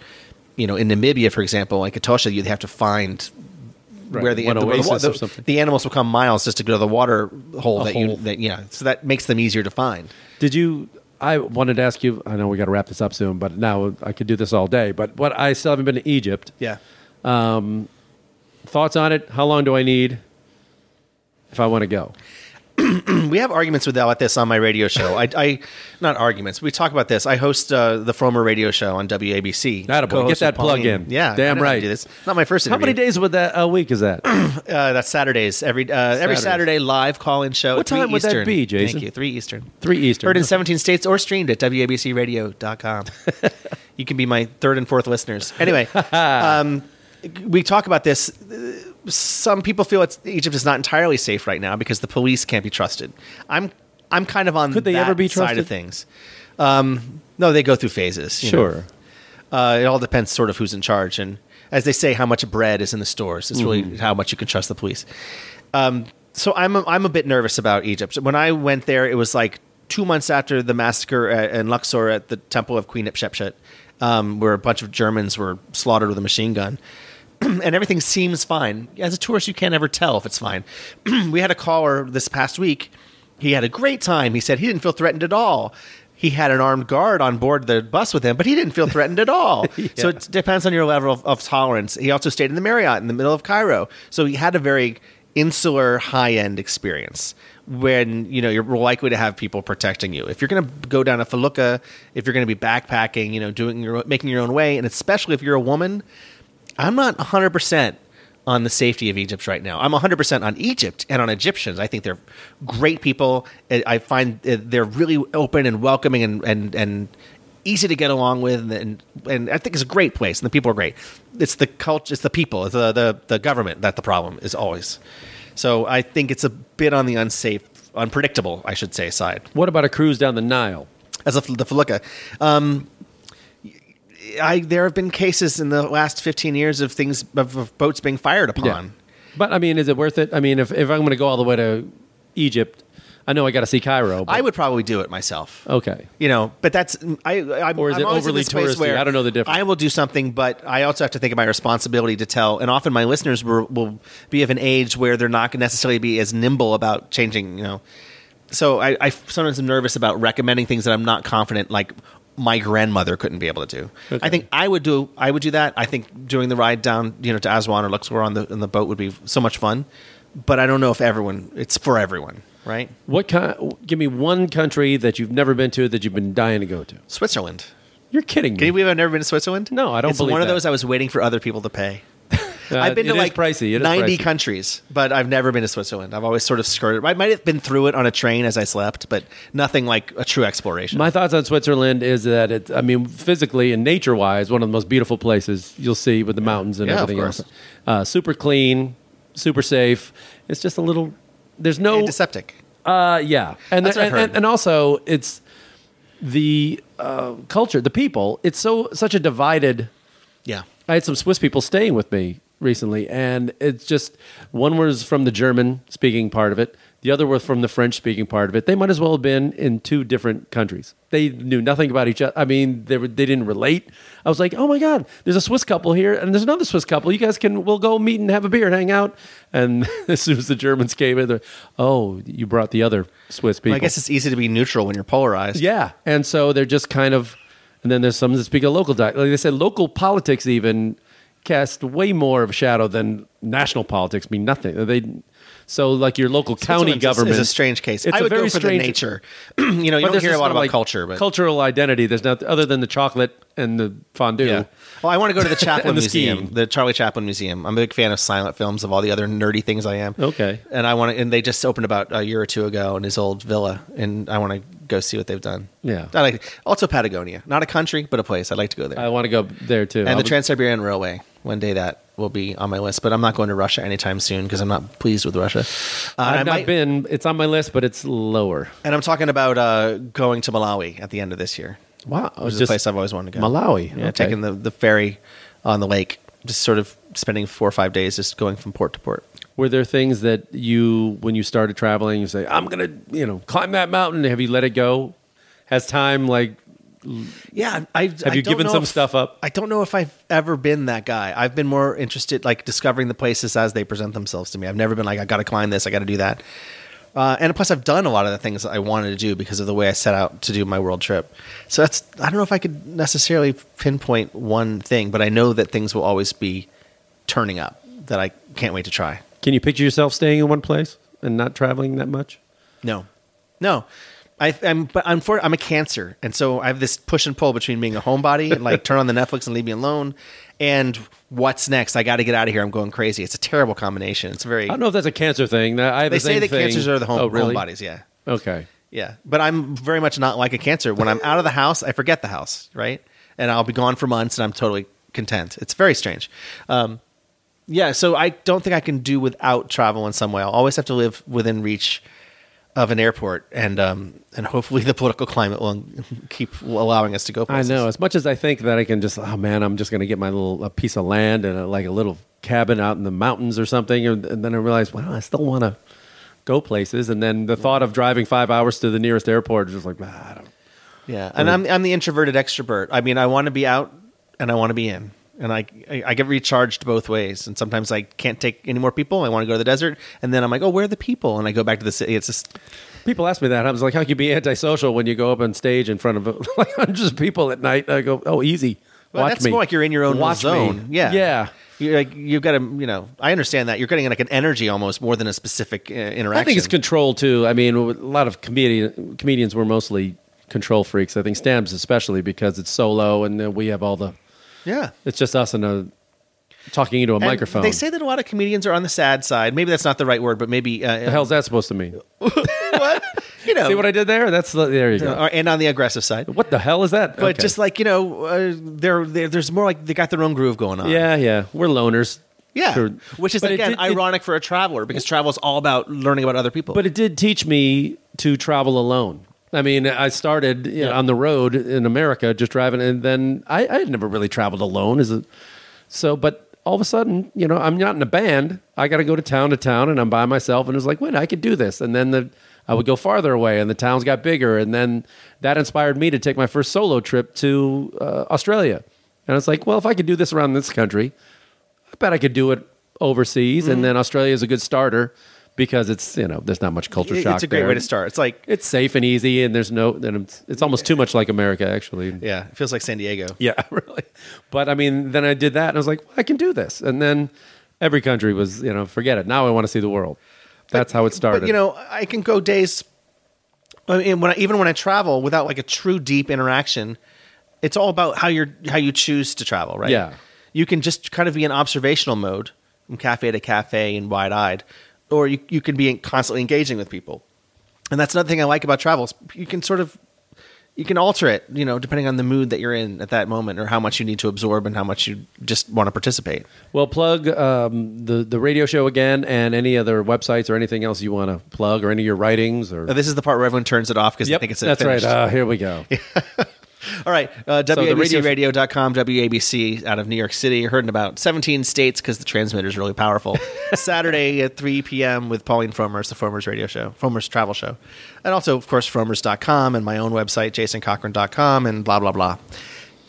you know in Namibia, for example, like Etosha, you'd have to find Right, where the, the, the, the- the animals will come miles just to go to the water hole A that hole. you that yeah. So that makes them easier to find. Did you? I wanted to ask you. I know we got to wrap this up soon, but now I could do this all day. But what I still haven't been to Egypt. Yeah. Um, thoughts on it? How long do I need if I want to go? we have arguments with about this on my radio show. I, I not arguments. We talk about this. I host uh, the Frommer radio show on WABC. Attaboy. Co-host Get that plug in. Yeah, Damn I know how to right. Do this. Not my first. How many days would that a week is that? Uh, that's Saturdays. Every uh, every Saturday live call in show. What at 3 time would that be, Jason? Thank you. Three Eastern. Three Eastern. Heard in 17 states or streamed at WABCRadio.com. you can be my third and fourth listeners. Anyway, um, we talk about this. Some people feel it's Egypt is not entirely safe right now because the police can't be trusted. I'm I'm kind of on Could they that ever be side of things. Um, no, they go through phases. you know. Sure. Uh, it all depends sort of who's in charge and as they say how much bread is in the stores it's really how much you can trust the police um, so I'm a, I'm a bit nervous about Egypt when I went there it was like two months after the massacre at, in Luxor at the temple of Queen Hatshepsut um, where a bunch of Germans were slaughtered with a machine gun and everything seems fine. As a tourist, you can't ever tell if it's fine. we had a caller this past week. He had a great time. He said he didn't feel threatened at all. He had an armed guard on board the bus with him, but he didn't feel threatened at all. So it depends on your level of, of tolerance. He also stayed in the Marriott in the middle of Cairo. So he had a very insular, high end experience when you know you're likely to have people protecting you. If you're going to go down a felucca, if you're going to be backpacking, you know, doing your making your own way, and especially if you're a woman, I'm not 100% on the safety of Egypt right now. I'm 100% on Egypt and on Egyptians. I think they're great people. I find uh, they're really open and welcoming and, and, and easy to get along with. And, and I think it's a great place and the people are great. It's the culture, it's the people, it's the, the, the government that the problem is always. So I think it's a bit on the unsafe, unpredictable, I should say, side What about a cruise down the Nile? as a, the felucca. Um, I there have been cases in the last fifteen years of things of, of boats being fired upon. But I mean, is it worth it? I mean, if, if I'm going to go all the way to Egypt, I know I got to see Cairo. But, I would probably do it myself. Okay. You know, but that's I. I'm, Or is I'm it overly touristy? I don't know the difference. I will do something, but I also have to think of my responsibility to tell. And often my listeners will, will be of an age where they're not going to necessarily be as nimble about changing. You know, so I, I sometimes am nervous about recommending things that I'm not confident. Like my grandmother couldn't be able to do. Okay. I think I would do. I would do that. I think doing the ride down, you know, to Aswan or Luxor on the on the boat would be so much fun. But I don't know if everyone. It's for everyone, right? What kind? Give me one country that you've never been to that you've been dying to go to. Switzerland. You're kidding me. Can you believe I've never been to Switzerland? No, I don't It's believe one of those I was waiting for other people to pay. Uh, I've been to like pricey. It is 90 pricey. countries, but I've never been to Switzerland. I've always sort of skirted. I might have been through it on a train as I slept, but nothing like a true exploration. My thoughts on Switzerland is that it's, I mean, physically and nature wise, one of the most beautiful places you'll see with the mountains and Yeah, everything else. Uh, super clean, super safe. It's just a little, there's no, Antiseptic. uh, yeah. And, That's what I've and, and, and also, it's the uh, culture, the people. It's so, such a divided. Yeah. I had some Swiss people staying with me recently, and it's just one was from the German speaking part of it, the other was from the French speaking part of it. They might as well have been in two different countries. They knew nothing about each other. I mean, they were, they didn't relate. I was like, oh my god, there's a Swiss couple here, and there's another Swiss couple. You guys can we'll go meet and have a beer and hang out. And as soon as the Germans came in, they're, oh, you brought the other Swiss people. Well, I guess it's easy to be neutral when you're polarized. Yeah, and so they're just kind of, and then there's some that speak a local dialect. Like they said, local politics even cast way more of a shadow than national politics mean nothing. They so like your local county Switzerland's government is a strange case. It's I a would very go for strange the nature. you know, you don't hear a lot about like, culture, but cultural identity. There's not other than the chocolate and the fondue. Yeah. Well, I want to go to the Chaplin the Museum, skiing. the Charlie Chaplin Museum. I'm a big fan of silent films, of all the other nerdy things I am. Okay. And I want to, and they just opened about a year or two ago in his old villa, and I want to go see what they've done. Yeah. I like also Patagonia, not a country, but a place. I'd like to go there. I want to go there too. and I'll the be- Trans Siberian Railway. One day that will be on my list, but I'm not going to Russia anytime soon because I'm not pleased with Russia. Uh, I've not might- been. It's on my list, but it's lower. and I'm talking about uh, going to Malawi at the end of this year. Wow, which is a place I've always wanted to go. Malawi. Yeah, okay. taking the, the ferry on the lake, just sort of spending four or five days just going from port to port. Were there things that you, when you started traveling, you say, "I'm gonna, you know, climb that mountain"? Have you let it go? Has time like Yeah, I Have you given some stuff up? I don't know if I've ever been that guy. I've been more interested, like discovering the places as they present themselves to me. I've never been like, I got to climb this, I got to do that. Uh, and plus, I've done a lot of the things I wanted to do because of the way I set out to do my world trip. So that's I don't know if I could necessarily pinpoint one thing, but I know that things will always be turning up that I can't wait to try. Can you picture yourself staying in one place and not traveling that much? No, no. I, I'm, but I'm for, I'm a cancer, and so I have this push and pull between being a homebody and like turn on the Netflix and leave me alone, and what's next? I got to get out of here. I'm going crazy. It's a terrible combination. It's very. I don't know if that's a cancer thing. I have they the say that thing. cancers are the home, oh, really? homebodies. Yeah, Okay. yeah. But I'm very much not like a cancer. When I'm out of the house, I forget the house, right? And I'll be gone for months, and I'm totally content. It's very strange. Um, yeah, so I don't think I can do without travel in some way. I'll always have to live within reach of an airport, and um, and hopefully the political climate will keep allowing us to go. I know. As much as I think that I can just, oh man, I'm just going to get my little a piece of land and a, like a little cabin out in the mountains or something, and, and then I realize, well, I still want to go places. And then the thought of driving five hours to the nearest airport is just like, ah, I don't. Yeah, and I'm I'm the introverted extrovert. I mean, I want to be out and I want to be in, and I, I I get recharged both ways. And sometimes I can't take any more people. I want to go to the desert, and then I'm like, oh, where are the people? And I go back to the city. It's just People ask me that. I was like, how can you be antisocial when you go up on stage in front of like hundreds of people at night? I go, oh, easy. well, Watch that's me. more like you're in your own Watch me. zone. Yeah, Yeah. You're like you've got to you know. I understand that you're getting like an energy almost more than a specific uh, interaction. I think it's control too. I mean, a lot of comedian, comedians were mostly control freaks. I think Stamps especially because it's solo and we have all the. Yeah. It's just us and a talking into a And microphone. They say that a lot of comedians are on the sad side. Maybe that's not the right word, but maybe uh, the hell's that supposed to mean? what you know. See what I did there? That's the, there you go. uh, and on the aggressive side. What the hell is that? But Okay. just like you know, uh, they're, they're, there's more like they got their own groove going on. yeah, yeah, we're loners. yeah. Sure. Which is again did- it- ironic for a traveler because travel is all about learning about other people. But it did teach me to travel alone. I mean, I started you know, on the road in America, just driving, and then I, I had never really traveled alone. As a, so, but all of a sudden, you know, I'm not in a band. I got to go to town to town, and I'm by myself. And it was like, wait, I could do this. And then the I would go farther away, and the towns got bigger, and then that inspired me to take my first solo trip to uh, Australia. And I was like, well, if I could do this around this country, I bet I could do it overseas. Mm-hmm. And then Australia is a good starter because it's you know there's not much culture shock. it's a great there. way to start. It's like It's safe and easy, and there's no. And it's, it's almost too much like America, actually. yeah, it feels like San Diego. Yeah, really. But I mean, then I did that, and I was like, I can do this. And then every country was, you know, forget it. Now I want to see the world. That's how it started. But you know, I can go days. I mean, when I, even when I travel without like a true deep interaction, it's all about how you're how you choose to travel, right? Yeah. you can just kind of be in observational mode from cafe to cafe and wide eyed, or you you can be constantly engaging with people, and that's another thing I like about travels. You can sort of you can alter it, you know, depending on the mood that you're in at that moment, or how much you need to absorb and how much you just want to participate. well, plug um, the the radio show again, and any other websites or anything else you want to plug, or any of your writings, or Uh, This is the part where everyone turns it off because they think it's that's finished. right. Uh, here we go. All right, uh, radio- WABCRadio.com, WABC out of New York City. Heard in about 17 states because the transmitter is really powerful. Saturday at 3 p.m. with Pauline Frommer's, the Frommer's radio show, Frommer's travel show. And also, of course, Frommers.com and my own website, jasoncochran.com, and blah, blah, blah.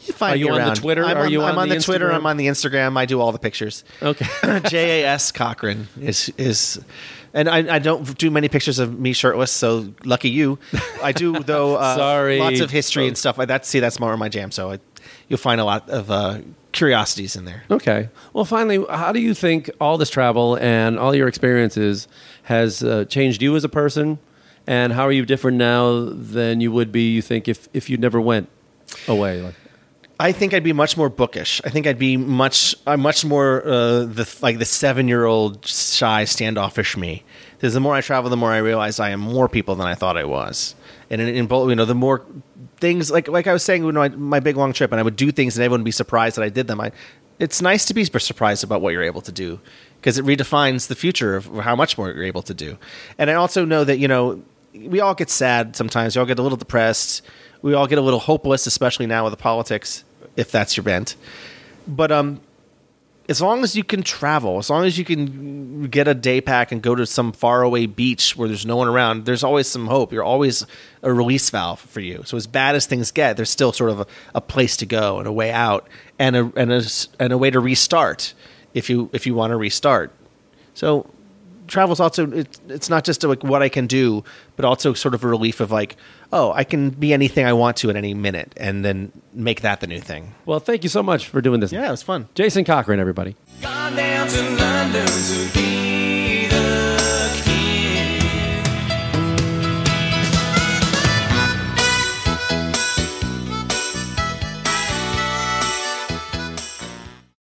You find Are you on the. Twitter? I'm Are on, you I'm on on the the, Twitter. I'm on the Instagram. I do all the pictures. Okay. J A S Cochran is is, and I, I don't do many pictures of me shirtless. So lucky you. I do though. Uh, Sorry, lots of history and stuff like that. See, that's more my jam. So I, you'll find a lot of uh, curiosities in there. Okay. Well, finally, how do you think all this travel and all your experiences has uh, changed you as a person? And how are you different now than you would be, you think, if, if you never went away? Like, I think I'd be much more bookish. I think I'd be much, I'm much more uh, the like the seven year old shy, standoffish me. Because the more I travel, the more I realize I am more people than I thought I was. And in, in both, you know, the more things like like I was saying, when I, my big long trip, and I would do things, and everyone would be surprised that I did them. I, it's nice to be surprised about what you're able to do because it redefines the future of how much more you're able to do. And I also know that you know we all get sad sometimes. We all get a little depressed. We all get a little hopeless, especially now with the politics, if that's your bent. But um, as long as you can travel, as long as you can get a day pack and go to some faraway beach where there's no one around, there's always some hope. You're always a release valve for you. So as bad as things get, there's still sort of a, a place to go and a way out and a and a and a way to restart if you if you want to restart. So travel's also it's not just like what I can do, but also sort of a relief of like, oh, I can be anything I want to at any minute, and then make that the new thing. well, thank you so much for doing this. Yeah, it was fun. Jason Cochran, everybody.